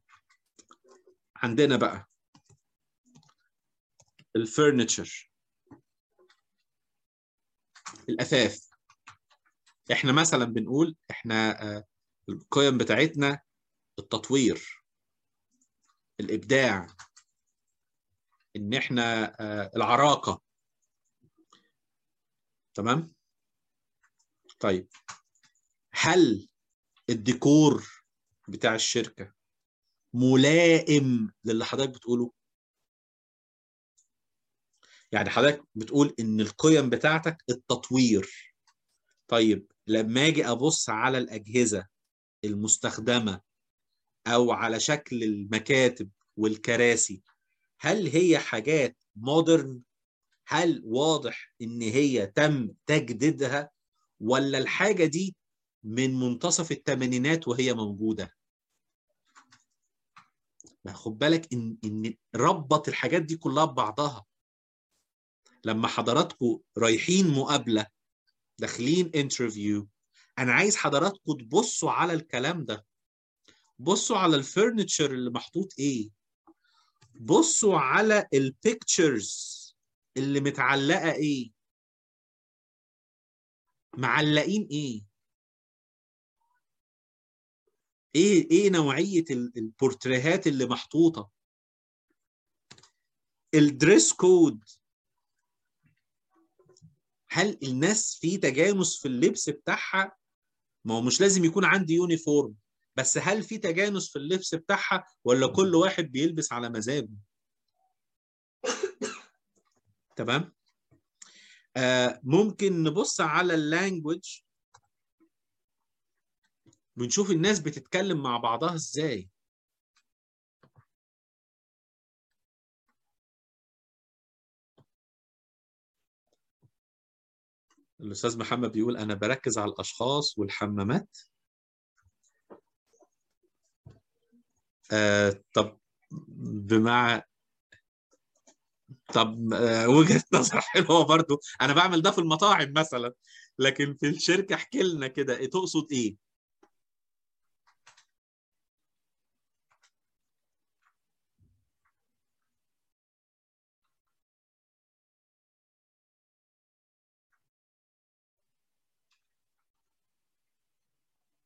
عندنا بقى. الفurniture الأثاث. إحنا مثلا بنقول إحنا القيم بتاعتنا التطوير الإبداع إن إحنا العراقة. تمام؟ طيب. هل الديكور بتاع الشركة ملائم للي حضرتك بتقوله؟ يعني حضرتك بتقول إن القيم بتاعتك التطوير. طيب لما أجي أبص على الأجهزة المستخدمة أو على شكل المكاتب والكراسي هل هي حاجات modern هل واضح إن هي تم تجديدها؟ ولا الحاجة دي من منتصف الثمانينات وهي موجودة؟ خد بالك إن إن ربط الحاجات دي كلها ببعضها. لما حضراتكم رايحين مقابلة داخلين interview أنا عايز حضراتكم تبصوا على الكلام ده. بصوا على ال furniture اللي محطوط إيه. بصوا على ال pictures اللي متعلقة إيه. معلقين إيه. إيه إيه نوعية البورتريهات اللي محطوطة. ال dress code. هل الناس في تجانس في اللبس بتاعها؟ ما هو مش لازم يكون عندي uniform بس هل في تجانس في اللبس بتاعها ولا كل واحد بيلبس على مزاجه؟ تمام؟ آه ممكن نبص على ال language بنشوف الناس بتتكلم مع بعضها إزاي. الأستاذ محمد بيقول أنا بركز على الأشخاص والحمامات آه طب بمع طب آه وجهة نظر حلوة برضو أنا بعمل ده في المطاعم مثلا لكن في الشركة احكي لنا كده إيه تقصد إيه؟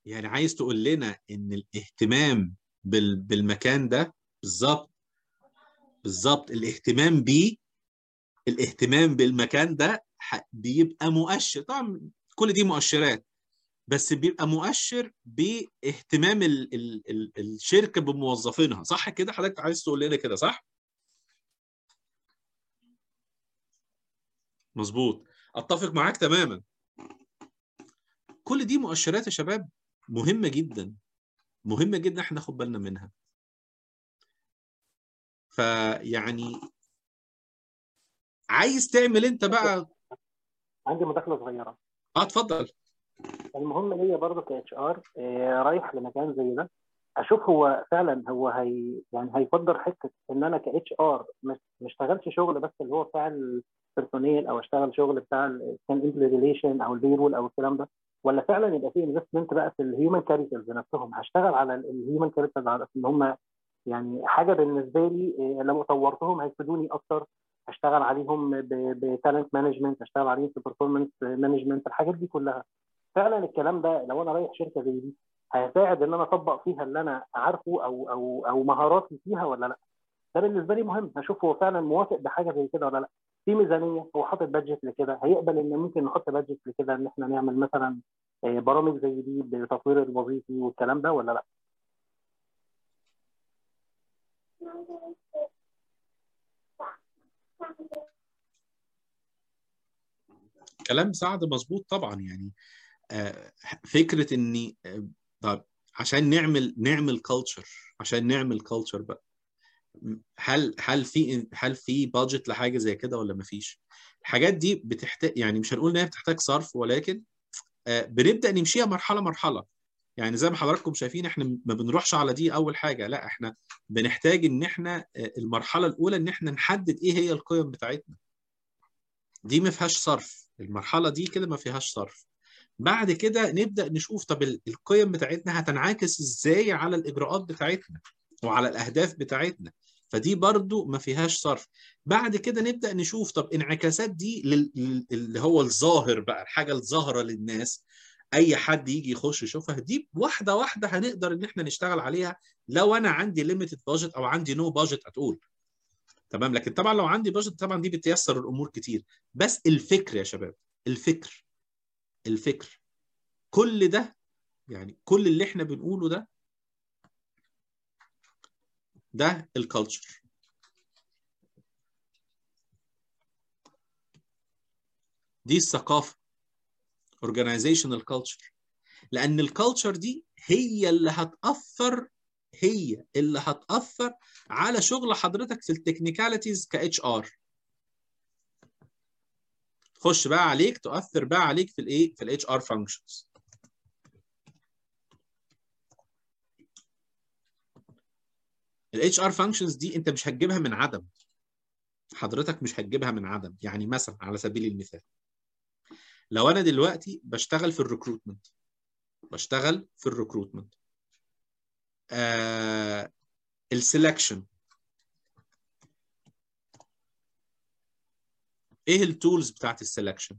يعني عايز تقول لنا إن الاهتمام بال... بالمكان ده بالظبط بالظبط الاهتمام بيه الاهتمام بالمكان ده بيبقى مؤشر. طبعا كل دي مؤشرات بس بيبقى مؤشر باهتمام ال... ال... ال... الشركة بموظفينها. صح كده؟ حضرتك عايز تقول لنا كده صح؟ مظبوط. أتفق معاك تماما. كل دي مؤشرات يا شباب؟ مهمة جدا. مهمة جدا إحنا ناخد بالنا منها. فيعني عايز تعمل أنت بقى عندي مداخله صغيرة. آه اتفضل. المهم ليا برضه ك HR رايح لمكان زي ده. أشوف هو فعلا هو هي يعني هيقدر حتة إن أنا ك HR ما اشتغلش شغل بس اللي هو بتاع ال personnel أو أشتغل شغل بتاع kan relation أو ال payroll أو الكلام ده. ولا فعلا يبقى في investment بقى في ال human capitals نفسهم؟ هشتغل على ال human capitals على إن هم يعني حاجة بالنسبة لي لو طورتهم هيفيدوني أكتر. هشتغل عليهم ب talent management هشتغل عليهم في performance management الحاجات دي كلها. فعلا الكلام ده لو أنا رايح شركة زي دي هيساعد إن أنا أطبق فيها اللي أنا عارفه أو أو أو مهاراتي فيها ولا لأ؟ ده بالنسبة لي مهم. هشوف هو فعلا موافق بحاجة زي كده ولا لأ. في ميزانية هو حاطط بادجت لكده هيقبل إن ممكن نحط بادجت لكده إن إحنا نعمل مثلا برامج زي دي بالتطوير الوظيفي والكلام ده ولا لأ؟ كلام سعد مظبوط طبعا يعني فكرة إني طب عشان نعمل نعمل culture عشان نعمل culture بقى. هل هل في هل في budget لحاجة زي كده ولا ما فيش الحاجات دي بتحتاج يعني مش هنقول إن هي بتحتاج صرف ولكن بنبدأ نمشيها مرحلة مرحلة. يعني زي ما حضراتكم شايفين إحنا ما بنروحش على دي أول حاجة لا إحنا بنحتاج إن إحنا المرحلة الأولى إن إحنا نحدد إيه هي القيم بتاعتنا. دي ما فيهاش صرف. المرحلة دي كده ما فيهاش صرف. بعد كده نبدأ نشوف طب القيم بتاعتنا هتنعكس إزاي على الإجراءات بتاعتنا وعلى الأهداف بتاعتنا. فدي برضو ما فيهاش صرف. بعد كده نبدأ نشوف طب انعكاسات دي اللي هو الظاهر بقى الحاجة الظاهرة للناس أي حد يجي يخش يشوفها دي واحدة واحدة هنقدر إن إحنا نشتغل عليها لو أنا عندي limited budget أو عندي no budget at all تمام؟ لكن طبعا لو عندي budget طبعا دي بتيسر الأمور كتير. بس الفكر يا شباب الفكر الفكر. كل ده يعني كل اللي إحنا بنقوله ده ده ال culture دي الثقافة. Organizational culture. لأن ال culture دي هي اللي هتأثر هي اللي هتأثر على شغل حضرتك في ال technicalities ك HR تخش بقى عليك تؤثر بقى عليك في الإيه؟ في ال HR functions ال HR functions دي انت مش هتجيبها من عدم. حضرتك مش هتجيبها من عدم. يعني مثلا على سبيل المثال. لو أنا دلوقتي بشتغل في ال recruitment بشتغل في ال recruitment آه ال selection إيه ال tools بتاعت ال selection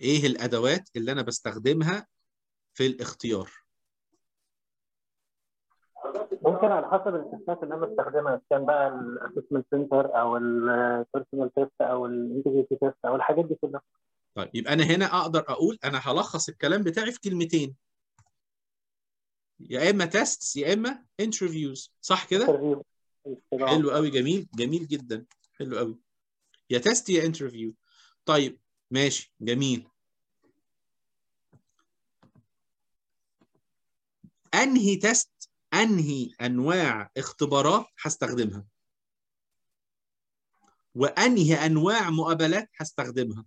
إيه الأدوات اللي أنا بستخدمها في الاختيار. ممكن على حسب ال test ات اللي أنا بستخدمها كان بقى ال assessment center أو ال personal test أو ال integrity test أو الحاجات دي كلها. طيب يبقى أنا هنا أقدر أقول أنا هلخص الكلام بتاعي في كلمتين. يا إما test يا إما interviews صح كده. حلو قوي جميل جميل جدا. حلو قوي يا test يا interview طيب ماشي جميل. أنهي test أنهي أنواع اختبارات هستخدمها؟ وأنهي أنواع مقابلات هستخدمها؟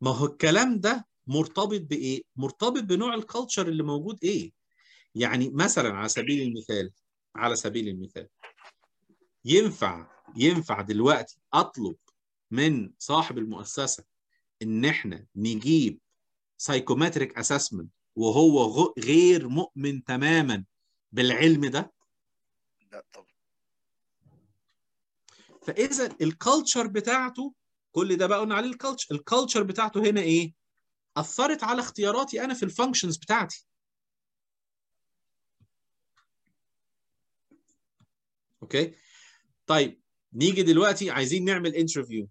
ما هو الكلام ده مرتبط بإيه؟ مرتبط بنوع ال culture اللي موجود إيه؟ يعني مثلا على سبيل المثال على سبيل المثال ينفع ينفع دلوقتي أطلب من صاحب المؤسسة إن إحنا نجيب psychometric assessment وهو غير مؤمن تماما بالعلم ده. لا طبعا. فإذا ال culture بتاعته كل ده بقى قلنا عليه ال culture ال culture بتاعته هنا إيه؟ أثرت على اختياراتي أنا في ال functions بتاعتي. okay؟ طيب نيجي دلوقتي عايزين نعمل interview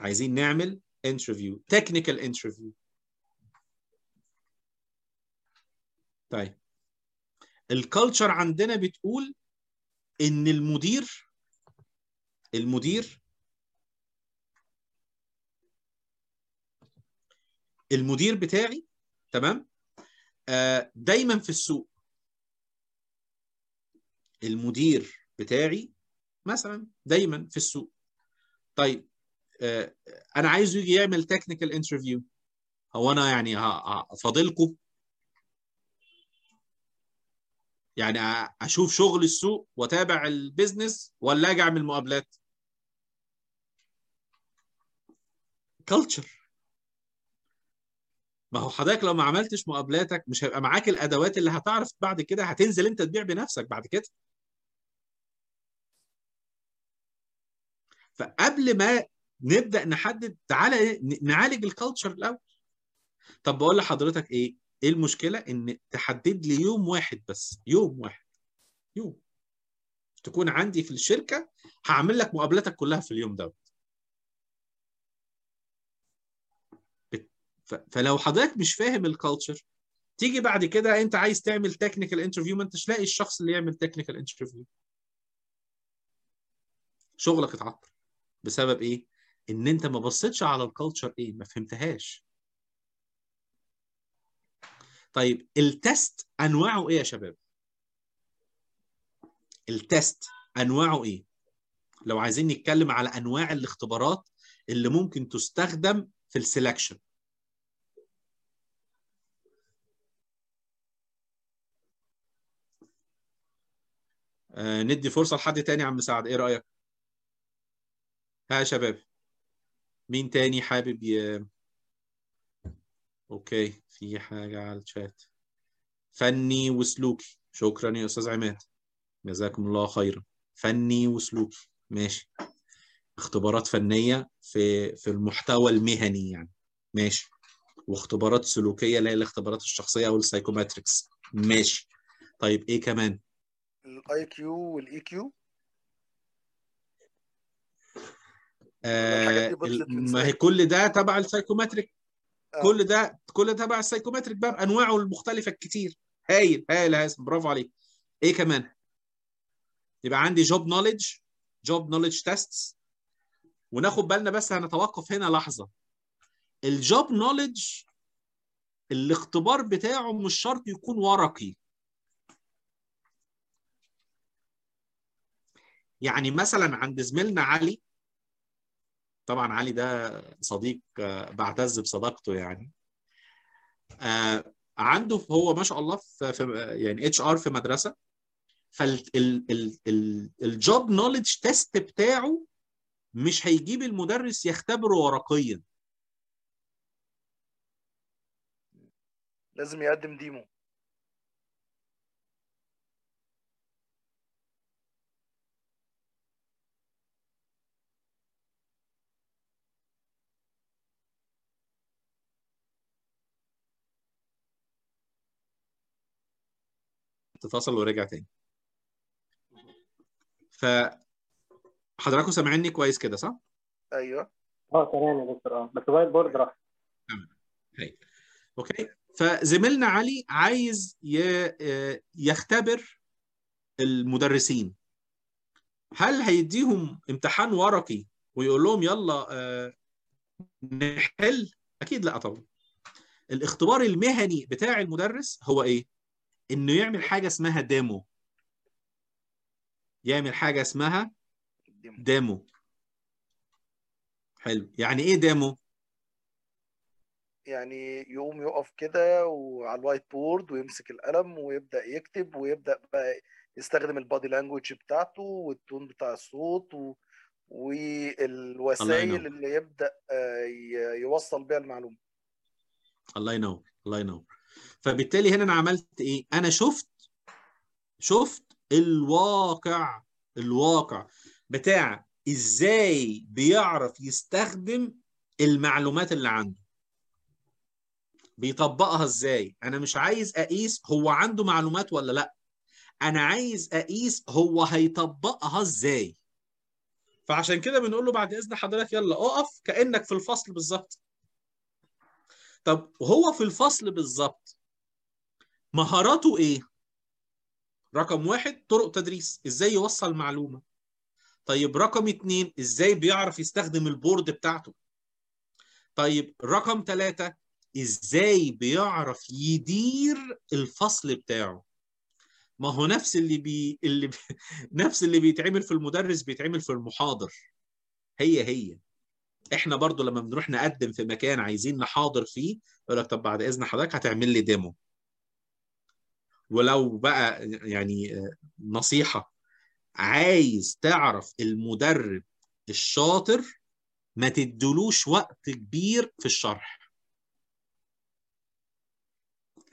عايزين نعمل interview technical interview طيب. ال culture عندنا بتقول إن المدير المدير المدير بتاعي تمام؟ آه دايما في السوق. المدير بتاعي مثلا دايما في السوق. طيب آه أنا عايزه يجي يعمل technical interview هو أنا يعني فاضلكم يعني أشوف شغل السوق وأتابع ال business ولا أجي أعمل مقابلات. culture ما هو حضرتك لو ما عملتش مقابلاتك مش هيبقى معاك الأدوات اللي هتعرف بعد كده هتنزل أنت تبيع بنفسك بعد كده. فقبل ما نبدأ نحدد تعالى نعالج ال culture الأول. طب بقول لحضرتك إيه؟ إيه المشكلة؟ إن تحدد لي يوم واحد بس يوم واحد يوم. تكون عندي في الشركة هعمل لك مقابلاتك كلها في اليوم ف- فلو حضرتك مش فاهم ال culture تيجي بعد كده أنت عايز تعمل technical interview ما أنتش لاقي الشخص اللي يعمل technical interview شغلك اتعطل. بسبب إيه؟ إن أنت ما بصيتش على ال culture إيه ما فهمتهاش. طيب ال test أنواعه إيه يا شباب؟ ال test أنواعه إيه؟ لو عايزين نتكلم على أنواع الاختبارات اللي ممكن تستخدم في ال selection آه ندي فرصة لحد تاني يا عم سعد إيه رأيك؟ ها يا شباب. مين تاني حابب ي... okay في حاجة على الشات. فني وسلوكي. شكرا يا أستاذ عماد. جزاكم الله خيرا. فني وسلوكي. ماشي. اختبارات فنية في في المحتوى المهني يعني. ماشي. واختبارات سلوكية اللي هي الاختبارات الشخصية أو ال psychometrics ماشي. طيب إيه كمان؟ ال IQ وال IQ آه ما هي. كل ده تبع ال psychometric آه. كل ده كل ده تبع ال psychometric بقى بأنواعه المختلفة الكتير هايل هايل يا برافو عليك. إيه كمان؟ يبقى عندي job knowledge job knowledge tests وناخد بالنا بس هنتوقف هنا لحظة. ال job knowledge الاختبار بتاعه مش شرط يكون ورقي. يعني مثلا عند زميلنا علي طبعا علي ده صديق آه، بعتز بصداقته يعني. آه، عنده هو ما شاء الله في يعني HR في مدرسة. فال job knowledge test بتاعه مش هيجيب المدرس يختبره ورقيا. لازم يقدم ديمو. اتصل ورجع تاني. ف حضراتكم سامعيني كويس كده صح؟ أيوه. آه تمام يا دكتور. آه بس white board راح. هاي. Okay. فزميلنا علي عايز ي- آه، يختبر المدرسين. هل هيديهم امتحان ورقي ويقول لهم يلا آه، نحل؟ أكيد لا طبعا. الاختبار المهني بتاع المدرس هو إيه؟ إنه يعمل حاجة اسمها demo يعمل حاجة اسمها demo حلو. يعني إيه demo يعني يقوم يقف كده وعلى ال white board ويمسك القلم ويبدأ يكتب ويبدأ بقى يستخدم ال body language بتاعته وال tone بتاع الصوت و... والوسائل. اللي يبدأ آه، يوصل بيها المعلومة. الله ينور. الله ينور. فبالتالي هنا أنا عملت إيه؟ أنا شفت شفت الواقع الواقع بتاع إزاي بيعرف يستخدم المعلومات اللي عنده. بيطبقها إزاي؟ أنا مش عايز أقيس هو عنده معلومات ولا لأ. أنا عايز أقيس هو هيطبقها إزاي. فعشان كده بنقول له بعد إذن حضرتك يلا اقف كأنك في الفصل بالظبط. طب وهو في الفصل بالظبط مهاراته إيه؟ رقم واحد طرق تدريس إزاي يوصل معلومة. طيب رقم اتنين إزاي بيعرف يستخدم ال board بتاعته. طيب رقم ثلاثة إزاي بيعرف يدير الفصل بتاعه. ما هو نفس اللي بي... اللي بي... نفس اللي بيتعمل في المدرس بيتعمل في المحاضر. هي هي. إحنا برضو لما بنروح نقدم في مكان عايزين نحاضر فيه يقول لك طب بعد إذن حضرتك هتعمل لي ديمو ولو بقى يعني آه، نصيحة عايز تعرف المدرب الشاطر ما تدلوش وقت كبير في الشرح.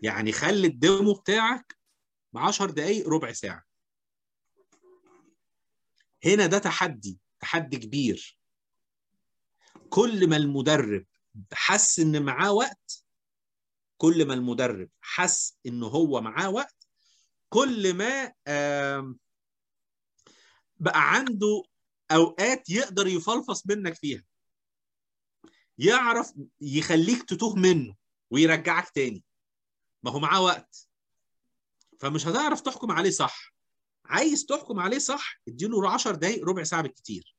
يعني خلي الديمو بتاعك 10 دقايق ربع ساعة. هنا ده تحدي تحدي كبير. كل ما المدرب حس إن معاه وقت كل ما المدرب حس إن هو معاه وقت كل ما بقى عنده أوقات يقدر يفلفص منك فيها. يعرف يخليك تتوه منه ويرجعك تاني. ما هو معاه وقت. فمش هتعرف تحكم عليه صح. عايز تحكم عليه صح اديله 10 دقايق ربع ساعة بالكتير.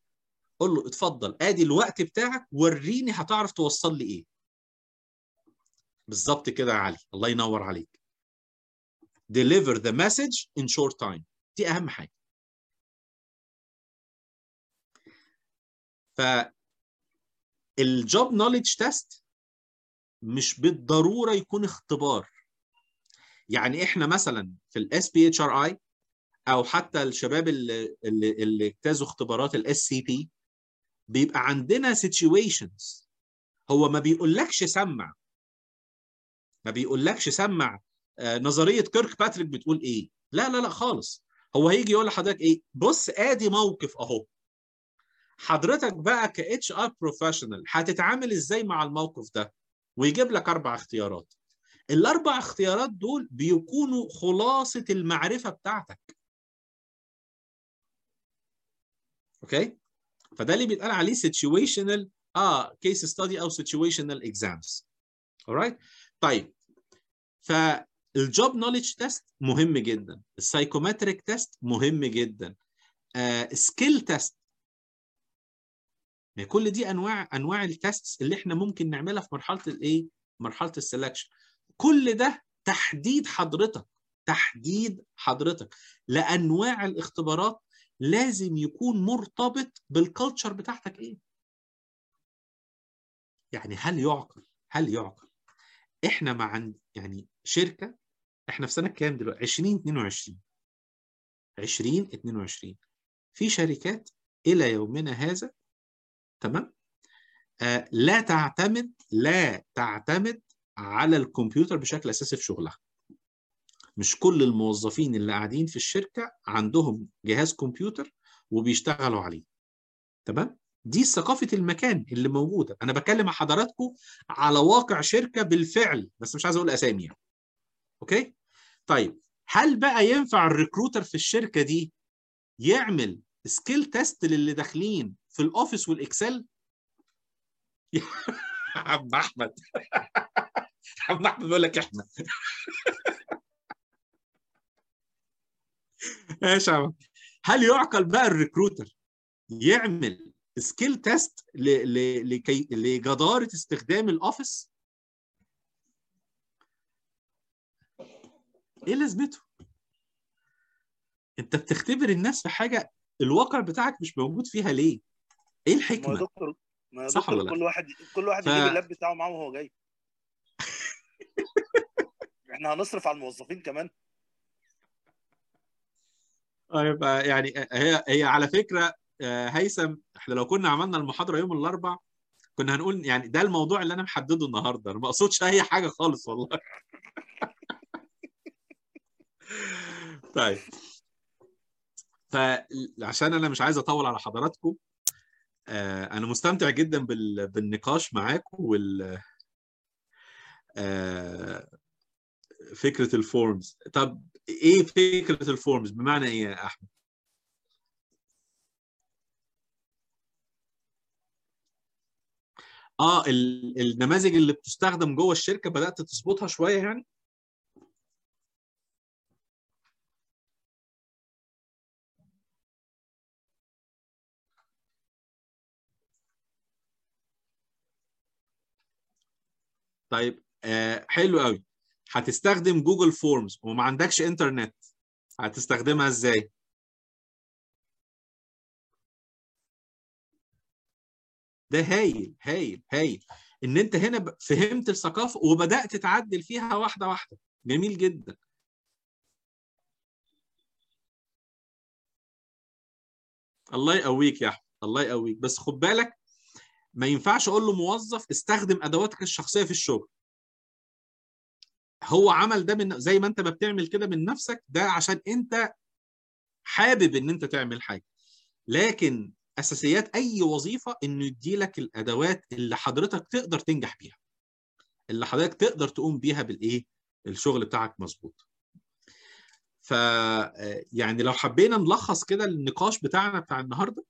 قول له اتفضل آدي الوقت بتاعك وريني هتعرف توصل لي إيه. بالظبط كده يا علي الله ينور عليك. Deliver the message in short time دي أهم حاجة. ف ال job knowledge test مش بالضرورة يكون اختبار. يعني إحنا مثلا في ال SPHRi أو حتى الشباب اللي اللي, اجتازوا اختبارات ال SCP بيبقى عندنا situations. هو ما بيقولكش سمع. ما بيقولكش سمع آه، نظرية كيرك باتريك بتقول إيه. لا لا لا خالص. هو هيجي يقول لحضرتك إيه؟ بص آدي موقف أهو. حضرتك بقى ك HR professional هتتعامل إزاي مع الموقف ده؟ ويجيب لك أربع اختيارات. الأربع اختيارات دول بيكونوا خلاصة المعرفة بتاعتك. Okay؟ فده اللي بيتقال عليه situational آه case study أو situational exams. Alright طيب. فال job knowledge test مهم جدا. ال psychometric test مهم جدا. skill test كل دي أنواع أنواع ال test اللي إحنا ممكن نعملها في مرحلة الإيه؟ مرحلة ال selection كل ده تحديد حضرتك تحديد حضرتك لأنواع الاختبارات لازم يكون مرتبط بال culture بتاعتك إيه؟ يعني هل يعقل هل يعقل؟ إحنا مع يعني شركة إحنا في سنة كام دلوقتي؟ 2022 2022 في شركات إلى يومنا هذا تمام؟ آه لا تعتمد لا تعتمد على الكمبيوتر بشكل أساسي في شغلها. مش كل الموظفين اللي قاعدين في الشركة عندهم جهاز كمبيوتر وبيشتغلوا عليه. تمام؟ دي ثقافة المكان اللي موجودة. أنا بكلم حضراتكم على واقع شركة بالفعل بس مش عايز أقول أسامي يعني. Okay؟ طيب هل بقى ينفع ال recruiter في الشركة دي يعمل skill test للي داخلين في ال Office وال Excel؟ يا عم أحمد. عم أحمد بيقول لك إحنا. عم هل يعقل بقى ال recruiter يعمل skill test لكي لجدارة استخدام ال Office؟ إيه لازمته؟ أنت بتختبر الناس في حاجة الواقع بتاعك مش موجود فيها ليه؟ إيه ما الحكمه يا دكتور ما صح دكتور ولا؟ كل واحد كل واحد ف- يجيب اللاب بتاعه معاه وهو جاي. إحنا هنصرف على الموظفين كمان. يبقى يعني هي هي على فكرة آه، هيثم إحنا لو كنا عملنا المحاضرة يوم الأربع كنا هنقول يعني ده الموضوع اللي أنا محدده النهارده. أنا ما أقصدش أي حاجة خالص والله. طيب. فعشان أنا مش عايز أطول على حضراتكم آه، أنا مستمتع جدا بال- بالنقاش معاكم وال آه، فكرة ال forms طب إيه فكرة الفورمز بمعنى إيه يا أحمد؟ آه ال- النماذج اللي بتستخدم جوه الشركة بدأت تظبطها شوية يعني؟ طيب آه حلو قوي هتستخدم Google Forms وما عندكش انترنت هتستخدمها إزاي؟ ده هايل هايل هايل. إن أنت هنا فهمت الثقافة وبدأت تعدل فيها واحدة واحدة. جميل جدا. الله يقويك يا أحمد الله يقويك. بس خد بالك ما ينفعش أقول له موظف استخدم أدواتك الشخصية في الشغل. هو عمل ده من زي ما انت ما بتعمل كده من نفسك ده عشان انت حابب ان انت تعمل حاجة. لكن أساسيات أي وظيفة إنه يديلك الأدوات اللي حضرتك تقدر تنجح بيها. اللي حضرتك تقدر تقوم بيها بالإيه؟ الشغل بتاعك مظبوط. ف آه، يعني لو حبينا نلخص كده النقاش بتاعنا بتاع النهارده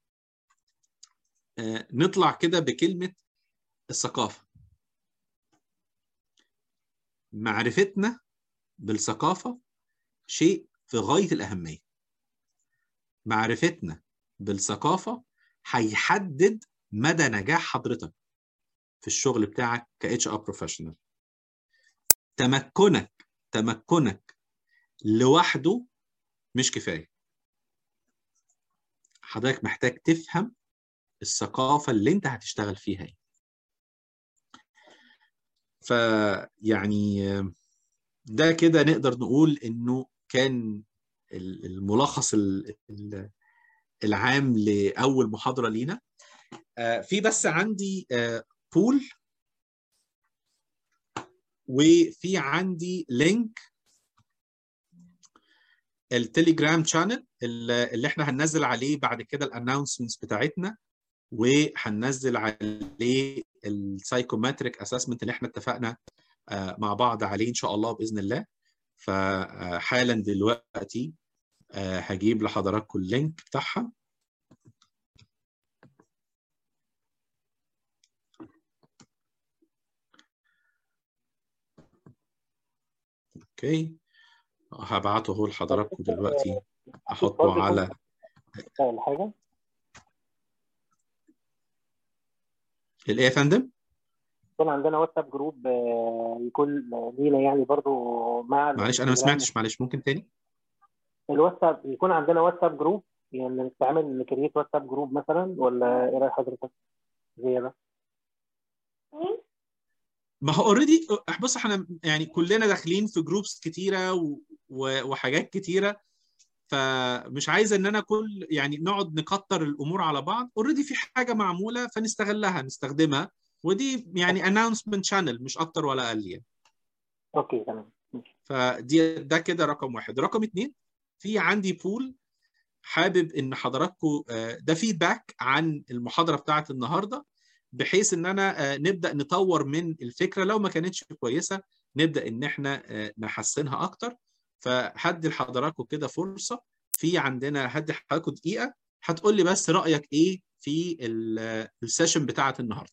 آه، نطلع كده بكلمة الثقافة. معرفتنا بالثقافة شيء في غاية الأهمية. معرفتنا بالثقافة هيحدد مدى نجاح حضرتك في الشغل بتاعك ك HR professional تمكنك تمكنك لوحده مش كفاية. حضرتك محتاج تفهم الثقافة اللي انت هتشتغل فيها إيه. فيعني ده كده نقدر نقول إنه كان ال- الملخص ال- ال- العام لأول محاضرة لينا. آه، في بس عندي آه، بول وفي عندي لينك ال Telegram channel اللي إحنا هننزل عليه بعد كده ال announcements بتاعتنا وهننزل عليه ال psychometric assessment اللي إحنا اتفقنا آه، مع بعض عليه إن شاء الله بإذن الله. فحالا دلوقتي آه، هجيب لحضراتكم ال link بتاعها. Okay. هبعته لحضراتكم دلوقتي. أحطه على يكون الايه يا فندم؟ يكون عندنا WhatsApp group آه، يكون لينا يعني برضو مع معلش أنا ما سمعتش معلش ممكن تاني؟ الواتساب يكون عندنا WhatsApp group يعني نستعمل ن create WhatsApp group مثلا ولا إيه رأي حضرتك؟ زياده ما هو already بص إحنا يعني كلنا داخلين في groups كتيرة و... و... وحاجات كتيرة فمش عايز إن أنا كل يعني نقعد نكتر الأمور على بعض. already في حاجة معمولة فنستغلها نستخدمها. ودي يعني announcement channel مش أكتر ولا أقل يعني. Okay تمام. فدي ده كده رقم واحد. رقم اتنين في عندي poll حابب إن حضراتكم آه، ده feedback عن المحاضرة بتاعت النهارده بحيث إن أنا آه، نبدأ نطور من الفكرة. لو ما كانتش كويسة نبدأ إن إحنا آه، نحسنها أكتر. فهدي لحضراتكم كده فرصة. في عندنا هدي حضراتكم دقيقة. هتقول لي بس رأيك إيه في ال- السيشن بتاعت النهارده؟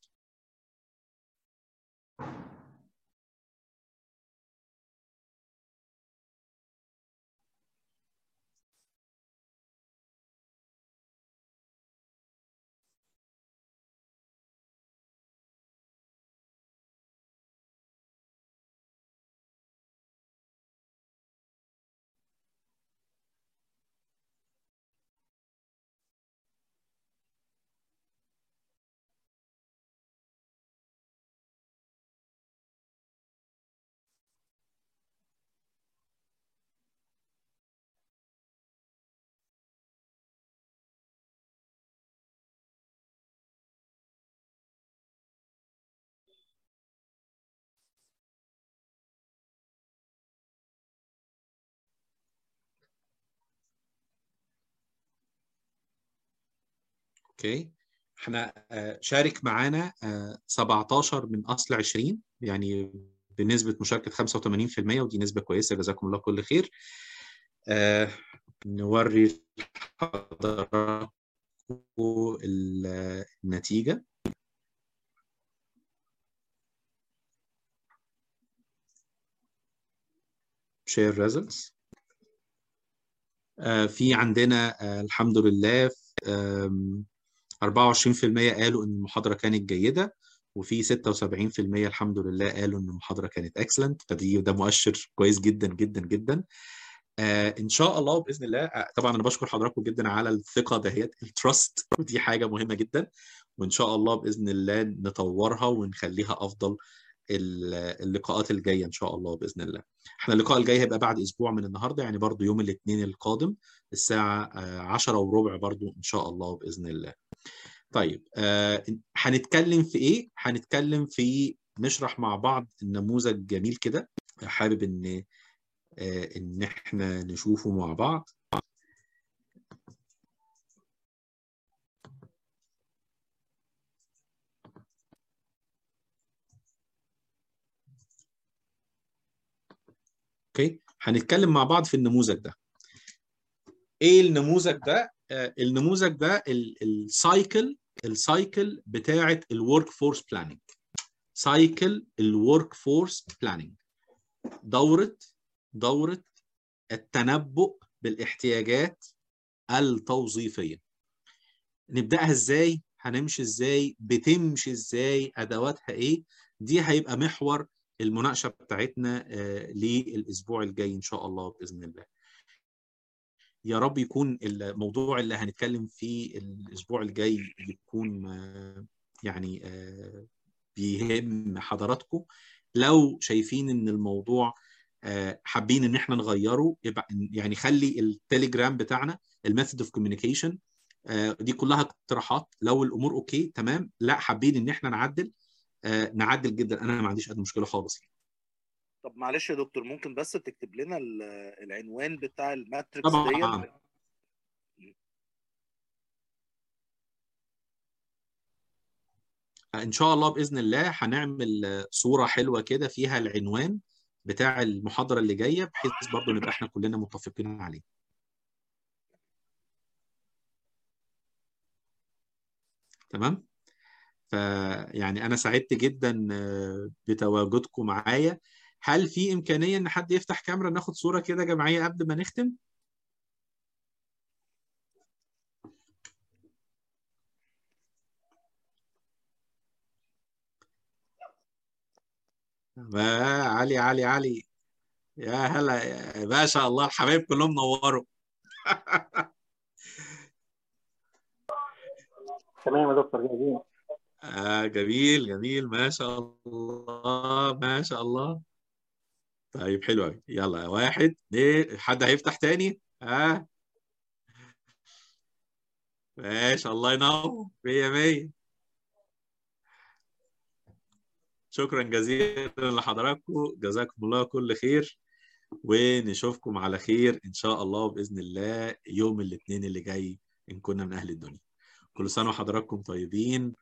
أوكي؟ إحنا آه، شارك معانا آه، 17 من أصل 20 يعني بنسبة مشاركة 85% ودي نسبة كويسة جزاكم الله كل خير. آه، نوري حضراتكم ال- النتيجه results. آه، في عندنا آه، الحمد لله 24% قالوا إن المحاضرة كانت جيدة وفي 76% الحمد لله قالوا إن المحاضرة كانت excellent فدي ده مؤشر كويس جدا جدا جدا. آه إن شاء الله بإذن الله آه طبعا أنا بشكر حضراتكم جدا على الثقة دهيت ال trust ودي حاجة مهمة جدا. وإن شاء الله بإذن الله نطورها ونخليها أفضل ال- اللقاءات الجاية إن شاء الله بإذن الله. إحنا اللقاء الجاي هيبقى بعد أسبوع من النهارده يعني برضو يوم الاثنين القادم الساعة آه، 10 وربع برضو إن شاء الله بإذن الله. طيب آه، هنتكلم في إيه؟ هنتكلم في نشرح مع بعض النموذج جميل كده. حابب إن آه، إن إحنا نشوفه مع بعض. Okay هنتكلم مع بعض في النموذج ده. إيه النموذج ده؟ النموذج ده ال- ال cycle ال cycle بتاعه ال workforce planning cycle ال workforce planning دورة دورة التنبؤ بالاحتياجات التوظيفية. نبدأها إزاي؟ هنمشي إزاي؟ بتمشي إزاي؟ أدواتها إيه؟ دي هيبقى محور المناقشة بتاعتنا آه، للأسبوع الجاي إن شاء الله بإذن الله. يا رب يكون الموضوع اللي هنتكلم فيه الأسبوع الجاي يكون يعني بيهم حضراتكم. لو شايفين إن الموضوع حابين إن إحنا نغيره يبقى يعني خلي التليجرام بتاعنا ال method of communication دي كلها اقتراحات. لو الأمور okay تمام. لا حابين إن إحنا نعدل نعدل جدا. أنا ما عنديش ادنى مشكلة خالص. طب معلش يا دكتور ممكن بس تكتب لنا ال- العنوان بتاع الماتريكس طبعا. ديت؟ إن شاء الله بإذن الله هنعمل صورة حلوة كده فيها العنوان بتاع المحاضرة اللي جاية بحيث برضو نبقى إحنا كلنا متفقين عليه. تمام؟ فيعني أنا سعدت جدا آه، بتواجدكم معايا. هل في إمكانية إن حد يفتح كاميرا ناخد صورة كده جماعية قبل ما نختم؟ علي علي علي. يا هلا يا- ما شاء الله الحبايب كلهم نوروا. تمام يا دكتور جاهزين آه جميل جميل. ما شاء الله ما شاء الله. طيب حلو قوي يلا واحد اتنين حد هيفتح تاني؟ ها؟ ماشي الله ينور. مية مية. شكرا جزيلا لحضراتكم. جزاكم الله كل خير ونشوفكم على خير إن شاء الله بإذن الله يوم الاثنين اللي جاي إن كنا من أهل الدنيا. كل سنة وحضراتكم طيبين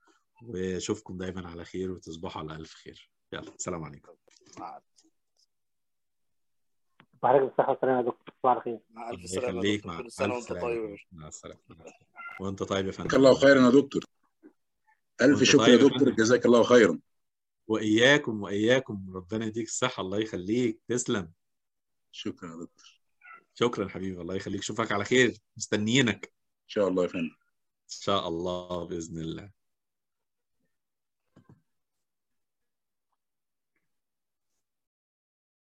واشوفكم دايما على خير وتصبحوا على ألف خير. يلا السلام عليكم. مع وحضرتك بالصحة والسلامة يا دكتور. صباح الخير. مع ألف الله سلامة يخليك مع كل سنه ألف وأنت طيب يا مع السلامة. وأنت طيب يا جزاك فندم الله خيرا يا دكتور. ألف وأنت شكر طيب يا يا دكتور جزاك الله خيرا. وإياكم وإياكم. ربنا يديك الصحة. الله يخليك. تسلم. شكرا يا دكتور. شكرا حبيبي. الله يخليك. أشوفك على خير. مستنيينك. إن شاء الله يا فندم. إن شاء الله بإذن الله.